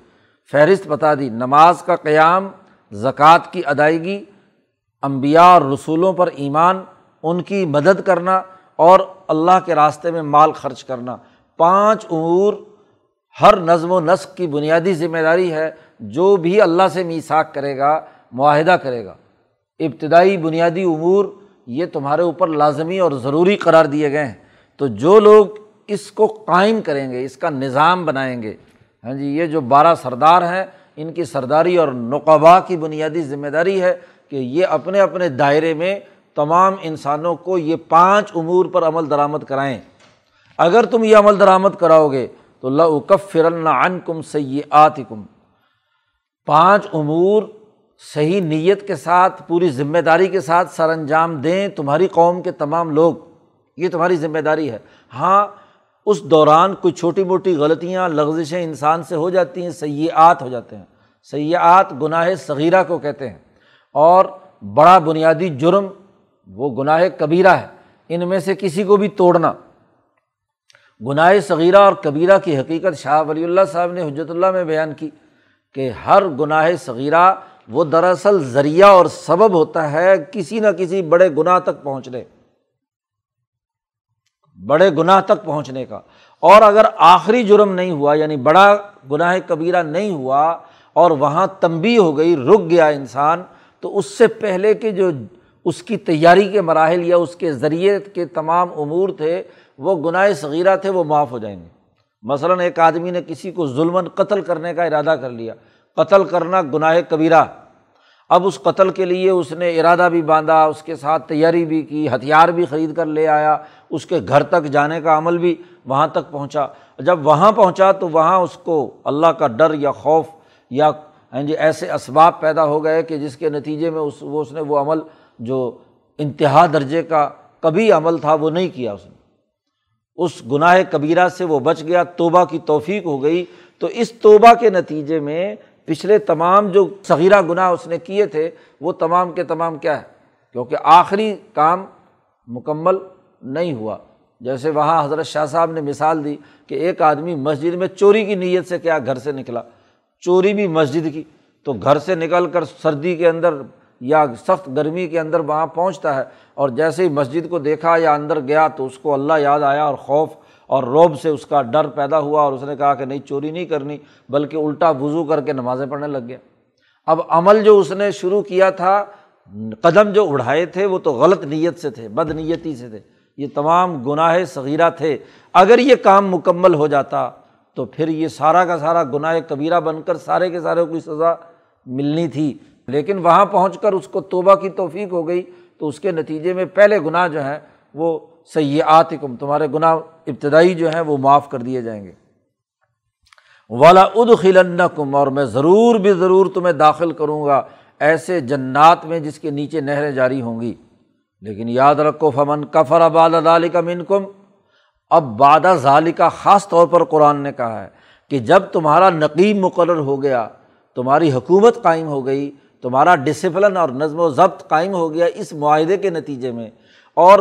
فہرست بتا دی، نماز کا قیام، زکوٰۃ کی ادائیگی امبیا اور رسولوں پر ایمان، ان کی مدد کرنا اور اللہ کے راستے میں مال خرچ کرنا۔ پانچ امور، ہر نظم و نسق کی بنیادی ذمہ داری ہے، جو بھی اللہ سے میساک کرے گا، معاہدہ کرے گا۔ ابتدائی بنیادی امور، یہ تمہارے اوپر لازمی اور ضروری قرار دیے گئے ہیں۔ تو جو لوگ اس کو قائم کریں گے، اس کا نظام بنائیں گے ہاں جی یہ جو بارہ سردار ہیں، ان کی سرداری اور نقبا کی بنیادی ذمہ داری ہے کہ یہ اپنے اپنے دائرے میں تمام انسانوں کو یہ پانچ امور پر عمل درآمد کرائیں۔ اگر تم یہ عمل درآمد کراؤ گے تو لکف فرن ان کم سی آت کم پانچ امور صحیح نیت کے ساتھ، پوری ذمہ داری کے ساتھ سر انجام دیں تمہاری قوم کے تمام لوگ۔ یہ تمہاری ذمہ داری ہے۔ ہاں اس دوران کوئی چھوٹی موٹی غلطیاں، لغزشیں انسان سے ہو جاتی ہیں سیاحت ہو جاتے ہیں۔ سیاحت گناہ صغیرہ کو کہتے ہیں۔ اور بڑا بنیادی جرم، وہ گناہ کبیرہ ہے۔ ان میں سے کسی کو بھی توڑنا۔ گناہ صغیرہ اور کبیرہ کی حقیقت شاہ ولی اللہ صاحب نے حجرت اللہ میں بیان کی کہ ہر گناہ صغیرہ وہ دراصل ذریعہ اور سبب ہوتا ہے، کسی نہ کسی بڑے گناہ تک پہنچنے۔ بڑے گناہ تک پہنچنے کا۔ اور اگر آخری جرم نہیں ہوا یعنی بڑا گناہ کبیرہ نہیں ہوا اور وہاں تنبی ہو گئی، رک گیا انسان، تو اس سے پہلے کے جو اس کی تیاری کے مراحل یا اس کے ذریعے کے تمام امور تھے، وہ گناہ صغیرہ تھے، وہ معاف ہو جائیں گے۔ مثلاً ایک آدمی نے کسی کو ظلم قتل کرنے کا ارادہ کر لیا۔ قتل کرنا گناہ کبیرہ۔ اب اس قتل کے لیے اس نے ارادہ بھی باندھا، اس کے ساتھ تیاری بھی کی، ہتھیار بھی خرید کر لے آیا۔ اس کے گھر تک جانے کا عمل بھی وہاں تک پہنچا۔ جب وہاں پہنچا تو وہاں اس کو اللہ کا ڈر یا خوف یا ہاں جی ایسے اسباب پیدا ہو گئے کہ جس کے نتیجے میں اس، وہ اس نے وہ عمل جو انتہا درجے کا کبھی عمل تھا وہ نہیں کیا اس نے۔ اس گناہ کبیرہ سے وہ بچ گیا، توبہ کی توفیق ہو گئی۔ تو اس توبہ کے نتیجے میں پچھلے تمام جو صغیرہ گناہ اس نے کیے تھے، وہ تمام کے تمام کیا ہے؟ کیونکہ آخری کام مکمل نہیں ہوا۔ جیسے وہاں حضرت شاہ صاحب نے مثال دی کہ ایک آدمی مسجد میں چوری کی نیت سے کیا گھر سے نکلا۔ چوری بھی مسجد کی۔ تو گھر سے نکل کر سردی کے اندر یا سخت گرمی کے اندر وہاں پہنچتا ہے اور جیسے ہی مسجد کو دیکھا یا اندر گیا تو اس کو اللہ یاد آیا اور خوف اور روب سے اس کا ڈر پیدا ہوا اور اس نے کہا کہ نہیں، چوری نہیں کرنی، بلکہ الٹا وضو کر کے نمازیں پڑھنے لگ گیا۔ اب عمل جو اس نے شروع کیا تھا، قدم جو اڑھائے تھے، وہ تو غلط نیت سے تھے، بد نیتی سے تھے۔ یہ تمام گناہ صغیرہ تھے۔ اگر یہ کام مکمل ہو جاتا تو پھر یہ سارا کا سارا گناہ کبیرہ بن کر سارے کے سارے کوئی سزا ملنی تھی۔ لیکن وہاں پہنچ کر اس کو توبہ کی توفیق ہو گئی تو اس کے نتیجے میں پہلے گناہ جو ہیں وہ سیاحت کم تمہارے گناہ ابتدائی جو ہیں وہ معاف کر دیے جائیں گے۔ والا اد خلن کم اور میں ضرور بھی ضرور تمہیں داخل کروں گا ایسے جنات میں جس کے نیچے نہریں جاری ہوں گی۔ لیکن یاد رکھو، فمن کفر آباد ادال کا من کم اب بادہ ظالی کا خاص طور پر قرآن نے کہا ہے کہ جب تمہارا نقیم مقرر ہو گیا، تمہاری حکومت قائم ہو گئی، تمہارا ڈسپلن اور نظم و ضبط قائم ہو گیا اس معاہدے کے نتیجے میں، اور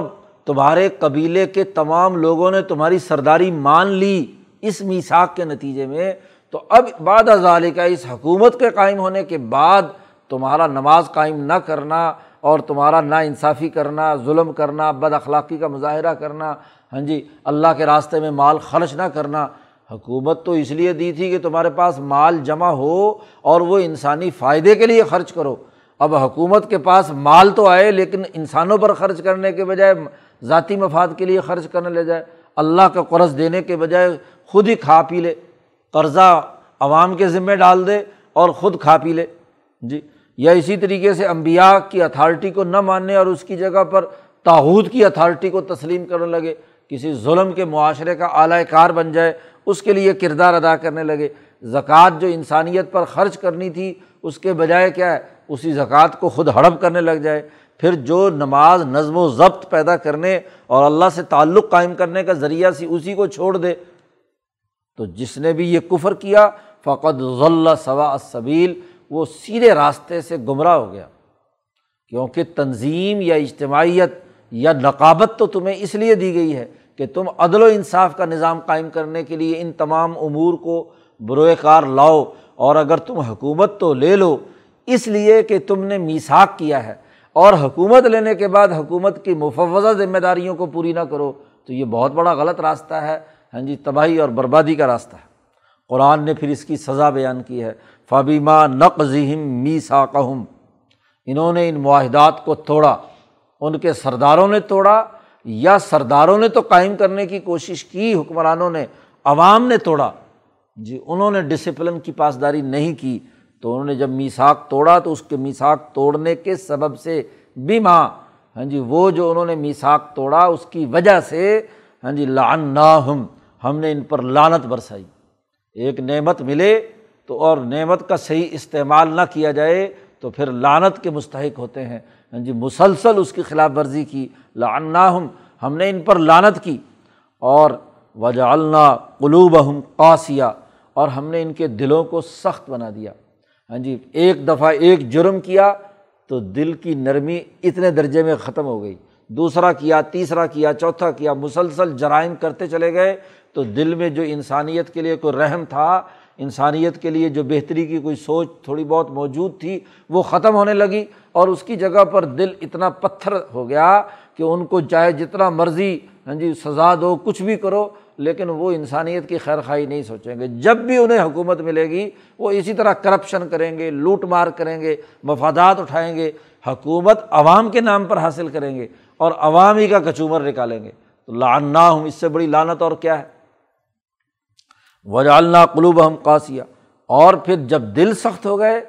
تمہارے قبیلے کے تمام لوگوں نے تمہاری سرداری مان لی اس میساک کے نتیجے میں، تو اب بعد ازال کا اس حکومت کے قائم ہونے کے بعد تمہارا نماز قائم نہ کرنا اور تمہارا نا انصافی کرنا، ظلم کرنا، بد اخلاقی کا مظاہرہ کرنا ہاں جی اللہ کے راستے میں مال خرچ نہ کرنا۔ حکومت تو اس لیے دی تھی کہ تمہارے پاس مال جمع ہو اور وہ انسانی فائدے کے لیے خرچ کرو۔ اب حکومت کے پاس مال تو آئے لیکن انسانوں پر خرچ کرنے کے بجائے، ذاتی مفاد کے لیے خرچ کرنے لے جائے۔ اللہ کا قرض دینے کے بجائے خود ہی کھا پی لے۔ قرضہ عوام کے ذمے ڈال دے اور خود کھا پی لے۔ جی یا اسی طریقے سے امبیا کی اتھارٹی کو نہ ماننے اور اس کی جگہ پر تاحود کی اتھارٹی کو تسلیم کرنے لگے، کسی ظلم کے معاشرے کا اعلی کار بن جائے، اس کے لیے کردار ادا کرنے لگے۔ زکوٰۃ جو انسانیت پر خرچ کرنی تھی، اس کے بجائے کیا ہے؟ اسی زکوٰۃ کو خود ہڑپ کرنے لگ جائے۔ پھر جو نماز نظم و ضبط پیدا کرنے اور اللہ سے تعلق قائم کرنے کا ذریعہ سی، اسی کو چھوڑ دے۔ تو جس نے بھی یہ کفر کیا فقط ضلع ثوا صبیل وہ سیدھے راستے سے گمراہ ہو گیا۔ کیونکہ تنظیم یا اجتماعیت یا نقابت تو تمہیں اس لیے دی گئی ہے کہ تم عدل و انصاف کا نظام قائم کرنے کے لیے ان تمام امور کو بروئے کار لاؤ، اور اگر تم حکومت تو لے لو۔ اس لیے کہ تم نے میساک کیا ہے، اور حکومت لینے کے بعد حکومت کی مفوضہ ذمہ داریوں کو پوری نہ کرو۔ تو یہ بہت بڑا غلط راستہ ہے۔ ہاں جی تباہی اور بربادی کا راستہ ہے۔ قرآن نے پھر اس کی سزا بیان کی ہے۔ فبیما نقم می ساکہم انہوں نے ان معاہدات کو توڑا، ان کے سرداروں نے توڑا یا سرداروں نے تو قائم کرنے کی کوشش کی، حکمرانوں نے، عوام نے توڑا۔ جی انہوں نے ڈسپلن کی پاسداری نہیں کی، تو انہوں نے جب میساک توڑا تو اس کے میساک توڑنے کے سبب سے بھی ماں ہاں جی وہ جو انہوں نے میساک توڑا اس کی وجہ سے ہاں جی لان نہ ہم ہم نے ان پر لانت برسائی۔ ایک نعمت ملے تو اور نعمت کا صحیح استعمال نہ کیا جائے تو پھر لانت کے مستحق ہوتے ہیں۔ ہاں جی مسلسل اس کی خلاف ورزی کی۔ لانا ہم ہم نے ان پر لانت کی۔ اور وجا اللہ قلوب ہم قاسیہ، اور ہم نے ان کے دلوں کو سخت بنا دیا۔ ہاں جی ایک دفعہ ایک جرم کیا تو دل کی نرمی اتنے درجے میں ختم ہو گئی۔ دوسرا کیا، تیسرا کیا، چوتھا کیا، مسلسل جرائم کرتے چلے گئے تو دل میں جو انسانیت کے لیے کوئی رحم تھا انسانیت کے لیے جو بہتری کی کوئی سوچ تھوڑی بہت موجود تھی، وہ ختم ہونے لگی اور اس کی جگہ پر دل اتنا پتھر ہو گیا کہ ان کو چاہے جتنا مرضی ہاں جی سزا دو، کچھ بھی کرو، لیکن وہ انسانیت کی خیر خواہی نہیں سوچیں گے۔ جب بھی انہیں حکومت ملے گی، وہ اسی طرح کرپشن کریں گے، لوٹ مار کریں گے، مفادات اٹھائیں گے۔ حکومت عوام کے نام پر حاصل کریں گے اور عوام ہی کا کچومر نکالیں گے۔ تو لانا ہوں اس سے بڑی لانت اور کیا ہے؟ وجالنا قلوب ہم قاسیہ اور پھر جب دل سخت ہو گئے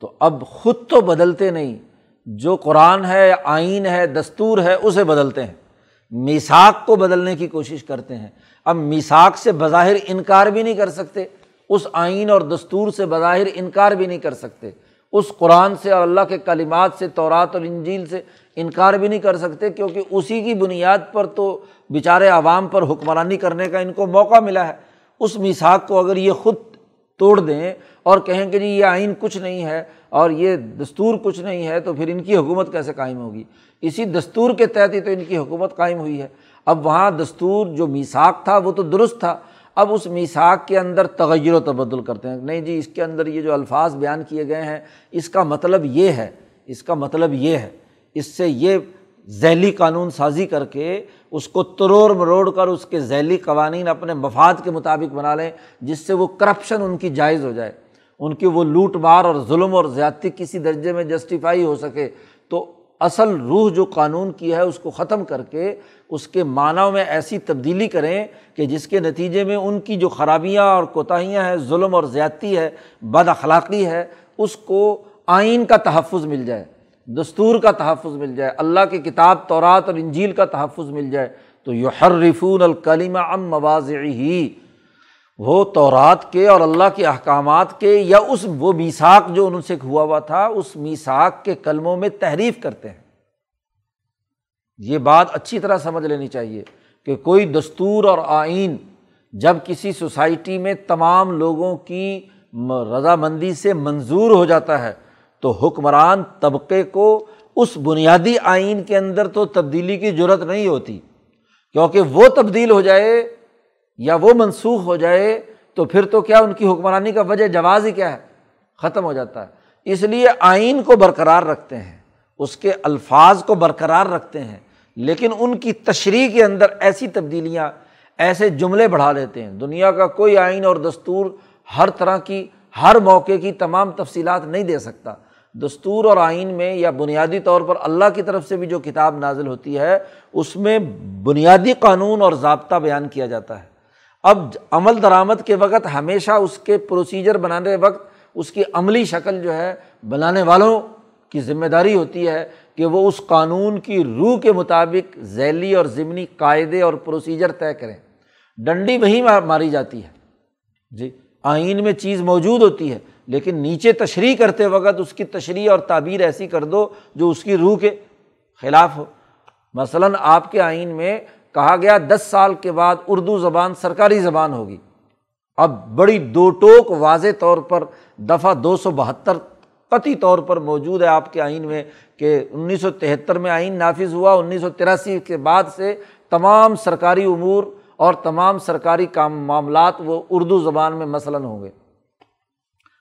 تو اب خود تو بدلتے نہیں۔ جو قرآن ہے، آئین ہے، دستور ہے، اسے بدلتے ہیں۔ میساک کو بدلنے کی کوشش کرتے ہیں۔ اب میساک سے بظاہر انکار بھی نہیں کر سکتے۔ اس آئین اور دستور سے بظاہر انکار بھی نہیں کر سکتے۔ اس قرآن سے اور اللہ کے کلمات سے، تورات اور انجیل سے انکار بھی نہیں کر سکتے۔ کیونکہ اسی کی بنیاد پر تو بیچارے عوام پر حکمرانی کرنے کا ان کو موقع ملا ہے۔ اس میساک کو اگر یہ خود توڑ دیں اور کہیں کہ جی یہ آئین کچھ نہیں ہے اور یہ دستور کچھ نہیں ہے تو پھر ان کی حکومت کیسے قائم ہوگی؟ اسی دستور کے تحت ہی تو ان کی حکومت قائم ہوئی ہے۔ اب وہاں دستور جو میساک تھا وہ تو درست تھا، اب اس میساک کے اندر تغیر و تبدل کرتے ہیں۔ نہیں جی اس کے اندر یہ جو الفاظ بیان کیے گئے ہیں، اس کا مطلب یہ ہے، اس کا مطلب یہ ہے، اس سے یہ ذیلی قانون سازی کر کے اس کو تروڑ مروڑ کر اس کے ذیلی قوانین اپنے مفاد کے مطابق بنا لیں، جس سے وہ کرپشن ان کی جائز ہو جائے۔ ان کی وہ لوٹ مار اور ظلم اور زیادتی کسی درجے میں جسٹیفائی ہو سکے۔ تو اصل روح جو قانون کی ہے، اس کو ختم کر کے اس کے معنیٰ میں ایسی تبدیلی کریں کہ جس کے نتیجے میں ان کی جو خرابیاں اور کوتاہیاں ہیں، ظلم اور زیادتی ہے، بد اخلاقی ہے، اس کو آئین کا تحفظ مل جائے۔ دستور کا تحفظ مل جائے، اللہ کی کتاب تورات اور انجیل کا تحفظ مل جائے، تو یو ہر رفون ام مواز ہی وہ تورات کے اور اللہ کے احکامات کے یا اس وہ میساک جو ان سے ہوا ہوا تھا، اس میساک کے کلموں میں تحریف کرتے ہیں۔ یہ بات اچھی طرح سمجھ لینی چاہیے کہ کوئی دستور اور آئین جب کسی سوسائٹی میں تمام لوگوں کی رضامندی سے منظور ہو جاتا ہے تو حکمران طبقے کو اس بنیادی آئین کے اندر تو تبدیلی کی ضرورت نہیں ہوتی۔ کیونکہ وہ تبدیل ہو جائے یا وہ منسوخ ہو جائے تو پھر تو کیا ان کی حکمرانی کا وجہ جواز ہی کیا ہے؟ ختم ہو جاتا ہے۔ اس لیے آئین کو برقرار رکھتے ہیں، اس کے الفاظ کو برقرار رکھتے ہیں، لیکن ان کی تشریح کے اندر ایسی تبدیلیاں، ایسے جملے بڑھا لیتے ہیں۔ دنیا کا کوئی آئین اور دستور ہر طرح کی، ہر موقع کی تمام تفصیلات نہیں دے سکتا۔ دستور اور آئین میں یا بنیادی طور پر اللہ کی طرف سے بھی جو کتاب نازل ہوتی ہے، اس میں بنیادی قانون اور ضابطہ بیان کیا جاتا ہے۔ اب عمل درآمد کے وقت ہمیشہ اس کے پروسیجر بنانے وقت اس کی عملی شکل جو ہے، بنانے والوں کی ذمہ داری ہوتی ہے کہ وہ اس قانون کی روح کے مطابق ذیلی اور ضمنی قاعدے اور پروسیجر طے کریں۔ ڈنڈی وہیں ماری جاتی ہے۔ جی آئین میں چیز موجود ہوتی ہے۔ لیکن نیچے تشریح کرتے وقت اس کی تشریح اور تعبیر ایسی کر دو جو اس کی روح کے خلاف ہو۔ مثلاً آپ کے آئین میں کہا گیا، دس سال کے بعد اردو زبان سرکاری زبان ہوگی۔ اب بڑی دو ٹوک واضح طور پر دفعہ دو سو بہتر قطعی طور پر موجود ہے آپ کے آئین میں کہ انیس سو تہتر میں آئین نافذ ہوا، انیس سو تراسی کے بعد سے تمام سرکاری امور اور تمام سرکاری کام معاملات وہ اردو زبان میں مثلاً ہوں گے۔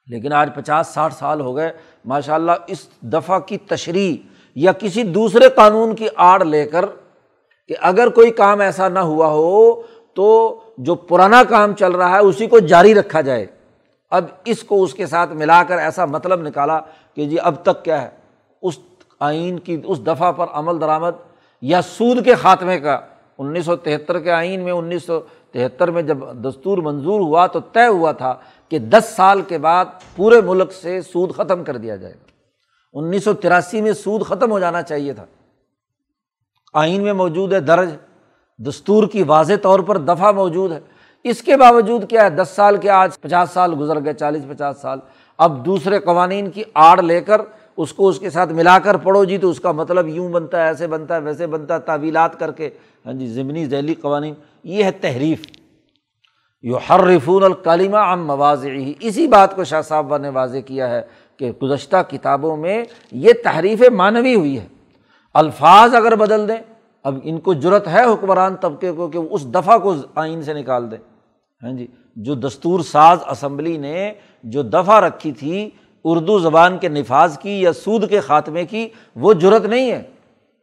لیکن آج پچاس ساٹھ سال ہو گئے ماشاء اللہ اس دفعہ کی تشریح یا کسی دوسرے قانون کی آڑ لے کر کہ اگر کوئی کام ایسا نہ ہوا ہو تو جو پرانا کام چل رہا ہے اسی کو جاری رکھا جائے۔ اب اس کو اس کے ساتھ ملا کر ایسا مطلب نکالا کہ جی اب تک کیا ہے، اس آئین کی، اس دفعہ پر عمل درآمد یا سود کے خاتمے کا۔ انیس سو تہتر کے آئین میں، انیس سو تہتر میں جب دستور منظور ہوا تو طے ہوا تھا کہ دس سال کے بعد پورے ملک سے سود ختم کر دیا جائے گا۔ انیس سو تراسی میں سود ختم ہو جانا چاہیے تھا۔ آئین میں موجود ہے، درج۔ دستور کی واضح طور پر دفعہ موجود ہے۔ اس کے باوجود کیا ہے؟ دس سال کے آج پچاس سال گزر گئے، چالیس، پچاس سال۔ اب دوسرے قوانین کی آڑ لے کر اس کو اس کے ساتھ ملا کر پڑھو جی تو اس کا مطلب یوں بنتا ہے، ایسے بنتا ہے، ویسے بنتا ہے، تعویلات کر کے۔ ہاں جی ضمنی ذیلی قوانین۔ یہ ہے تحریف۔ یو ہر رفون الکلیمہ ام مواضعی اسی بات کو شاہ صاحبہ نے واضح کیا ہے کہ گزشتہ کتابوں میں یہ تحریف معنوی ہوئی ہے۔ الفاظ اگر بدل دیں، اب ان کو ضرورت ہے حکمران طبقے کو کہ اس دفعہ کو آئین سے نکال دیں۔ ہاں جی جو دستور ساز اسمبلی نے جو دفعہ رکھی تھی، اردو زبان کے نفاذ کی یا سود کے خاتمے کی، وہ ضرورت نہیں ہے۔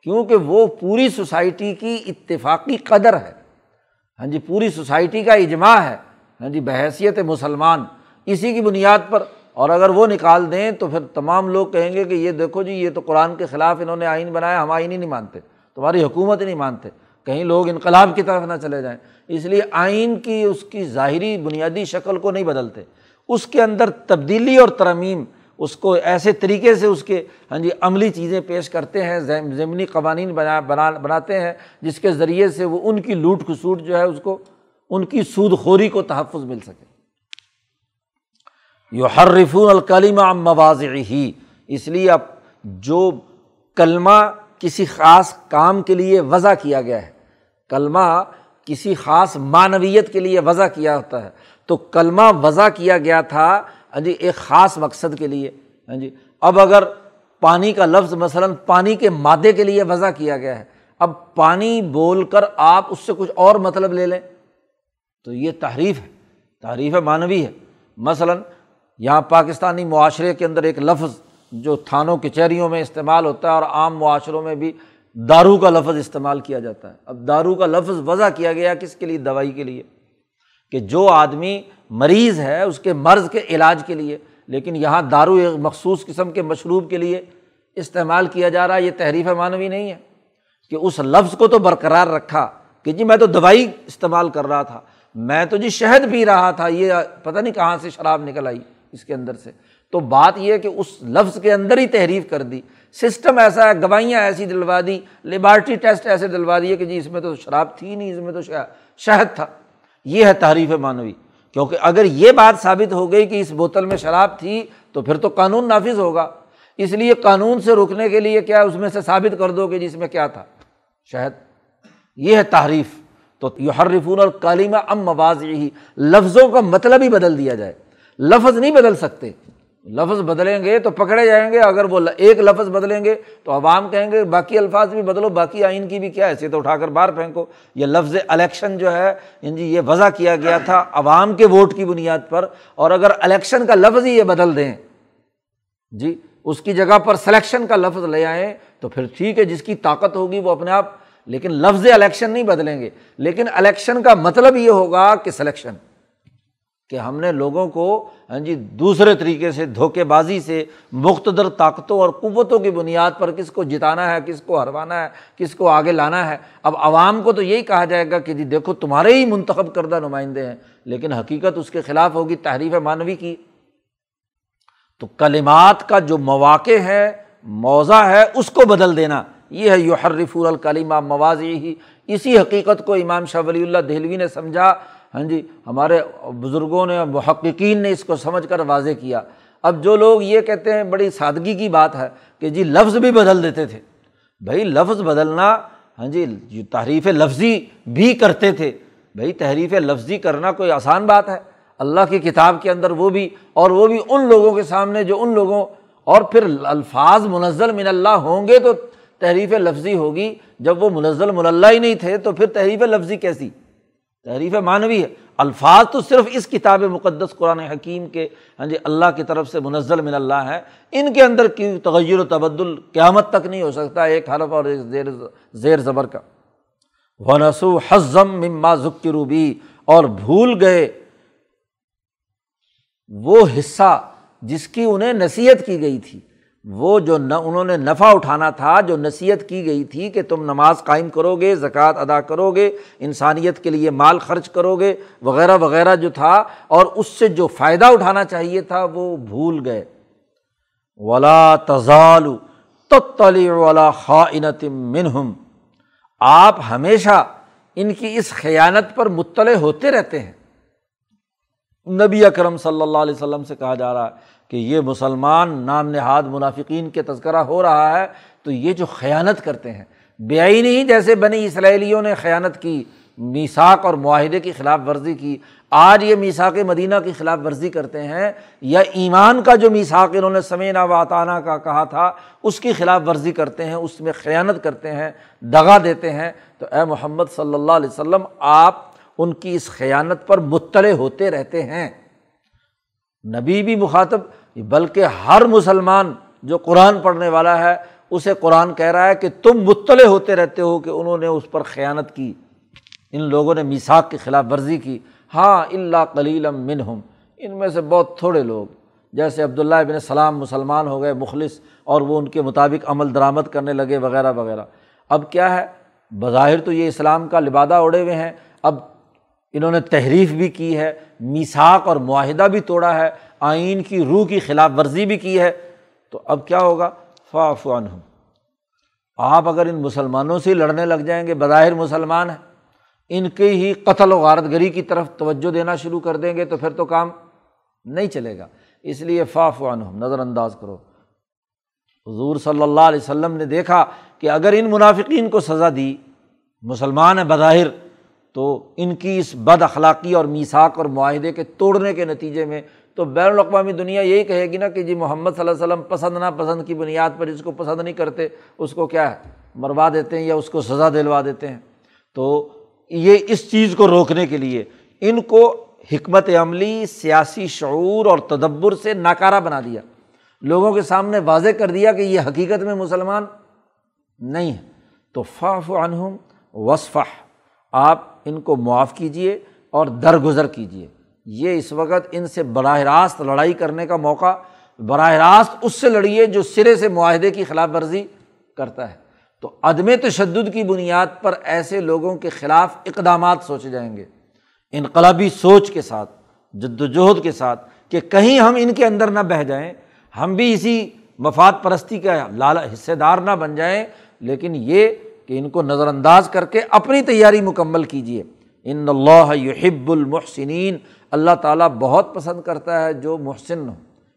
کیونکہ وہ پوری سوسائٹی کی اتفاقی قدر ہے۔ ہاں جی پوری سوسائٹی کا اجماع ہے۔ ہاں جی بحیثیت مسلمان۔ اسی کی بنیاد پر، اور اگر وہ نکال دیں تو پھر تمام لوگ کہیں گے کہ یہ دیکھو جی یہ تو قرآن کے خلاف انہوں نے آئین بنایا، ہم آئین ہی نہیں مانتے۔ تمہاری حکومت ہی نہیں مانتے۔ کہیں لوگ انقلاب کی طرف نہ چلے جائیں۔ اس لیے آئین کی، اس کی ظاہری بنیادی شکل کو نہیں بدلتے۔ اس کے اندر تبدیلی اور ترمیم اس کو ایسے طریقے سے اس کے ہاں جی عملی چیزیں پیش کرتے ہیں ضمنی قوانین بنا بنا، بناتے ہیں، جس کے ذریعے سے وہ ان کی لوٹ کھسوٹ جو ہے اس کو، ان کی سود خوری کو تحفظ مل سکے۔ یو ہر رفون الکلیمہ مواز ہی اس لیے اب جو کلمہ کسی خاص کام کے لیے وضع کیا گیا ہے، کلمہ کسی خاص معنویت کے لیے وضع کیا ہوتا ہے، تو کلمہ وضع کیا گیا تھا ہاں جی ایک خاص مقصد کے لیے ہاں جی۔ اب اگر پانی کا لفظ مثلاً پانی کے مادے کے لیے وضع کیا گیا ہے، اب پانی بول کر آپ اس سے کچھ اور مطلب لے لیں، تو یہ تحریف ہے تعریف معنوی ہے۔ مثلاً یہاں پاکستانی معاشرے کے اندر ایک لفظ جو تھانوں کچہریوں میں استعمال ہوتا ہے اور عام معاشروں میں بھی دارو کا لفظ استعمال کیا جاتا ہے۔ اب دارو کا لفظ وضع کیا گیا کس کے لیے؟ دوائی کے لیے۔ کہ جو آدمی مریض ہے، اس کے مرض کے علاج کے لیے، لیکن یہاں دارو ایک مخصوص قسم کے مشروب کے لیے استعمال کیا جا رہا ہے، یہ تحریف معنوی نہیں ہے کہ اس لفظ کو تو برقرار رکھا کہ جی میں تو دوائی استعمال کر رہا تھا، میں تو جی شہد پی رہا تھا، یہ پتہ نہیں کہاں سے شراب نکل آئی اس کے اندر سے۔ تو بات یہ کہ اس لفظ کے اندر ہی تحریف کر دی۔ سسٹم ایسا ہے گوائیاں ایسی دلوا دی، لیبارٹری ٹیسٹ ایسے دلوا دیے کہ جی اس میں تو شراب تھی نہیں، اس میں تو شہد تھا۔ یہ ہے تعریف معنوی۔ کیونکہ اگر یہ بات ثابت ہو گئی کہ اس بوتل میں شراب تھی تو پھر تو قانون نافذ ہوگا۔ اس لیے قانون سے روکنے کے لیے کیا اس میں سے ثابت کر دو کہ جس میں کیا تھا۔ شہد یہ ہے تعریف تو یحرفون ہر اور کالیمہ ام مواز یہی لفظوں کا مطلب ہی بدل دیا جائے۔ لفظ نہیں بدل سکتے۔ لفظ بدلیں گے تو پکڑے جائیں گے، اگر وہ ایک لفظ بدلیں گے تو عوام کہیں گے باقی الفاظ بھی بدلو، باقی آئین کی بھی کیا ایسے تو اٹھا کر باہر پھینکو۔ یہ لفظ الیکشن جو ہے جی یہ وضع کیا گیا تھا عوام کے ووٹ کی بنیاد پر، اور اگر الیکشن کا لفظ ہی یہ بدل دیں جی اس کی جگہ پر سلیکشن کا لفظ لے آئیں تو پھر ٹھیک ہے، جس کی طاقت ہوگی وہ اپنے آپ، لیکن لفظ الیکشن نہیں بدلیں گے۔ لیکن الیکشن کا مطلب یہ ہوگا کہ سلیکشن۔ کہ ہم نے لوگوں کو ہاں جی دوسرے طریقے سے دھوکے بازی سے مختدر طاقتوں اور قوتوں کی بنیاد پر کس کو جتانا ہے، کس کو ہروانا ہے، کس کو آگے لانا ہے۔ اب عوام کو تو یہی کہا جائے گا کہ جی دیکھو، تمہارے ہی منتخب کردہ نمائندے ہیں، لیکن حقیقت اس کے خلاف ہوگی، تحریف مانوی کی۔ تو کلمات کا جو مواقع ہے، موضع ہے، اس کو بدل دینا۔ یہ ہے یو حرف الکلیمہ موازی ہی اسی حقیقت کو امام شاہ ولی اللہ دہلوی نے سمجھا ہاں جی ہمارے بزرگوں نے، محققین نے اس کو سمجھ کر واضح کیا۔ اب جو لوگ یہ کہتے ہیں، بڑی سادگی کی بات ہے کہ جی لفظ بھی بدل دیتے تھے۔ بھائی، لفظ بدلنا ہاں جی تحریف لفظی بھی کرتے تھے۔ بھائی، تحریف لفظی کرنا کوئی آسان بات ہے۔ اللہ کی کتاب کے اندر وہ بھی، اور وہ بھی ان لوگوں کے سامنے جو ان لوگوں، اور پھر الفاظ منزل من اللہ ہوں گے تو تحریف لفظی ہوگی۔ جب وہ منزل من اللہ ہی نہیں تھے تو پھر تحریف لفظی کیسی؟ تحریف معنوی ہے۔ الفاظ تو صرف اس کتاب مقدس قرآن حکیم کے ہاں جی اللہ کی طرف سے منزل من اللہ ہے ان کے اندر کی تغیر و تبدل قیامت تک نہیں ہو سکتا، ایک حرف اور ایک زیر زیر زبر کا۔ ونسو حزم مما ذکر بھی اور بھول گئے۔ وہ حصہ جس کی انہیں نصیحت کی گئی تھی۔ وہ جو نہ انہوں نے نفع اٹھانا تھا، جو نصیحت کی گئی تھی کہ تم نماز قائم کرو گے، زکوٰۃ ادا کرو گے، انسانیت کے لیے مال خرچ کرو گے، وغیرہ وغیرہ جو تھا، اور اس سے جو فائدہ اٹھانا چاہیے تھا، وہ بھول گئے۔ ولا تزال تلی ولا خاطم منہم آپ ہمیشہ ان کی اس خیانت پر مطلع ہوتے رہتے ہیں۔ نبی اکرم صلی اللہ علیہ وسلم سے کہا جا رہا ہے کہ یہ مسلمان نام نہاد منافقین کے تذکرہ ہو رہا ہے، تو یہ جو خیانت کرتے ہیں، بے نہیں جیسے بنی اسرائیلیوں نے خیانت کی میساک اور معاہدے کی خلاف ورزی کی، آج یہ میساک مدینہ کی خلاف ورزی کرتے ہیں، یا ایمان کا جو میساک انہوں نے سمینا واتانہ کا کہا تھا، اس کی خلاف ورزی کرتے ہیں، اس میں خیانت کرتے ہیں، دغا دیتے ہیں، تو اے محمد صلی اللہ علیہ وسلم، آپ ان کی اس خیانت پر مطلع ہوتے رہتے ہیں۔ نبی بھی مخاطب بلکہ ہر مسلمان جو قرآن پڑھنے والا ہے، اسے قرآن کہہ رہا ہے کہ تم مطلع ہوتے رہتے ہو کہ انہوں نے اس پر خیانت کی۔ ان لوگوں نے میساک کی خلاف ورزی کی۔ ہاں اللہ کلیلم منہم۔ ان میں سے بہت تھوڑے لوگ، جیسے عبداللہ ابن السلام مسلمان ہو گئے، مخلص، اور وہ ان کے مطابق عمل درآمد کرنے لگے وغیرہ وغیرہ۔ اب کیا ہے؟ بظاہر تو یہ اسلام کا لبادہ اڑے ہوئے ہیں۔ اب انہوں نے تحریف بھی کی ہے میساک اور معاہدہ بھی توڑا ہے۔ آئین کی روح کی خلاف ورزی بھی کی ہے، تو اب کیا ہوگا؟ فافوان ہوں آپ اگر ان مسلمانوں سے لڑنے لگ جائیں گے، بظاہر مسلمان ہیں، ان کے ہی قتل و غارت گری کی طرف توجہ دینا شروع کر دیں گے تو پھر تو کام نہیں چلے گا۔ اس لیے فافوان ہوں نظر انداز کرو۔ حضور صلی اللہ علیہ وسلم نے دیکھا کہ اگر ان منافقین کو سزا دی، مسلمان ہیں بظاہر، تو ان کی اس بد اخلاقی اور میساک اور معاہدے کے توڑنے کے نتیجے میں تو بین الاقوامی دنیا یہی کہے گی نا کہ جی محمد صلی اللہ علیہ وسلم پسند نا پسند کی بنیاد پر جس کو پسند نہیں کرتے، اس کو کیا ہے؟ مروا دیتے ہیں یا اس کو سزا دلوا دیتے ہیں۔ تو یہ اس چیز کو روکنے کے لیے ان کو حکمت عملی، سیاسی شعور اور تدبر سے ناکارہ بنا دیا۔ لوگوں کے سامنے واضح کر دیا کہ یہ حقیقت میں مسلمان نہیں ہے تو فاف عنہم وصفہ آپ ان کو معاف کیجیے اور درگزر کیجیے یہ اس وقت ان سے براہ راست لڑائی کرنے کا موقع، براہ راست اس سے لڑیے جو سرے سے معاہدے کی خلاف ورزی کرتا ہے۔ تو عدم تشدد کی بنیاد پر ایسے لوگوں کے خلاف اقدامات سوچے جائیں گے۔ انقلابی سوچ کے ساتھ جد وجہد کے ساتھ کہ کہیں ہم ان کے اندر نہ بہہ جائیں، ہم بھی اسی مفاد پرستی کا لال حصے دار نہ بن جائیں، لیکن یہ کہ ان کو نظر انداز کر کے اپنی تیاری مکمل کیجیے ان اللہ یحب المحسنین اللہ تعالیٰ بہت پسند کرتا ہے جو محسن ہو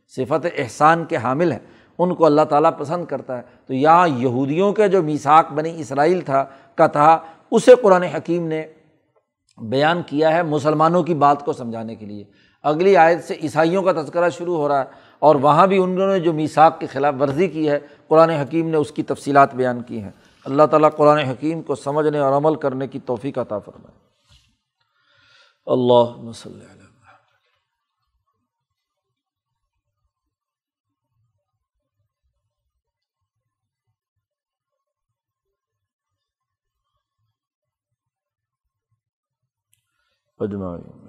صفت احسان کے حامل ہیں، ان کو اللہ تعالیٰ پسند کرتا ہے۔ تو یہاں یہودیوں کے جو میساک بنی اسرائیل تھا، کا تھا، اسے قرآن حکیم نے بیان کیا ہے مسلمانوں کی بات کو سمجھانے کے لیے۔ اگلی آیت سے عیسائیوں کا تذکرہ شروع ہو رہا ہے اور وہاں بھی انہوں نے جو میساک کی خلاف ورزی کی ہے، قرآن حکیم نے اس کی تفصیلات بیان کی ہیں۔ اللہ تعالیٰ قرآن حکیم کو سمجھنے اور عمل کرنے کی توفیق عطا فرمائے۔ اللہ مسلم اجمعین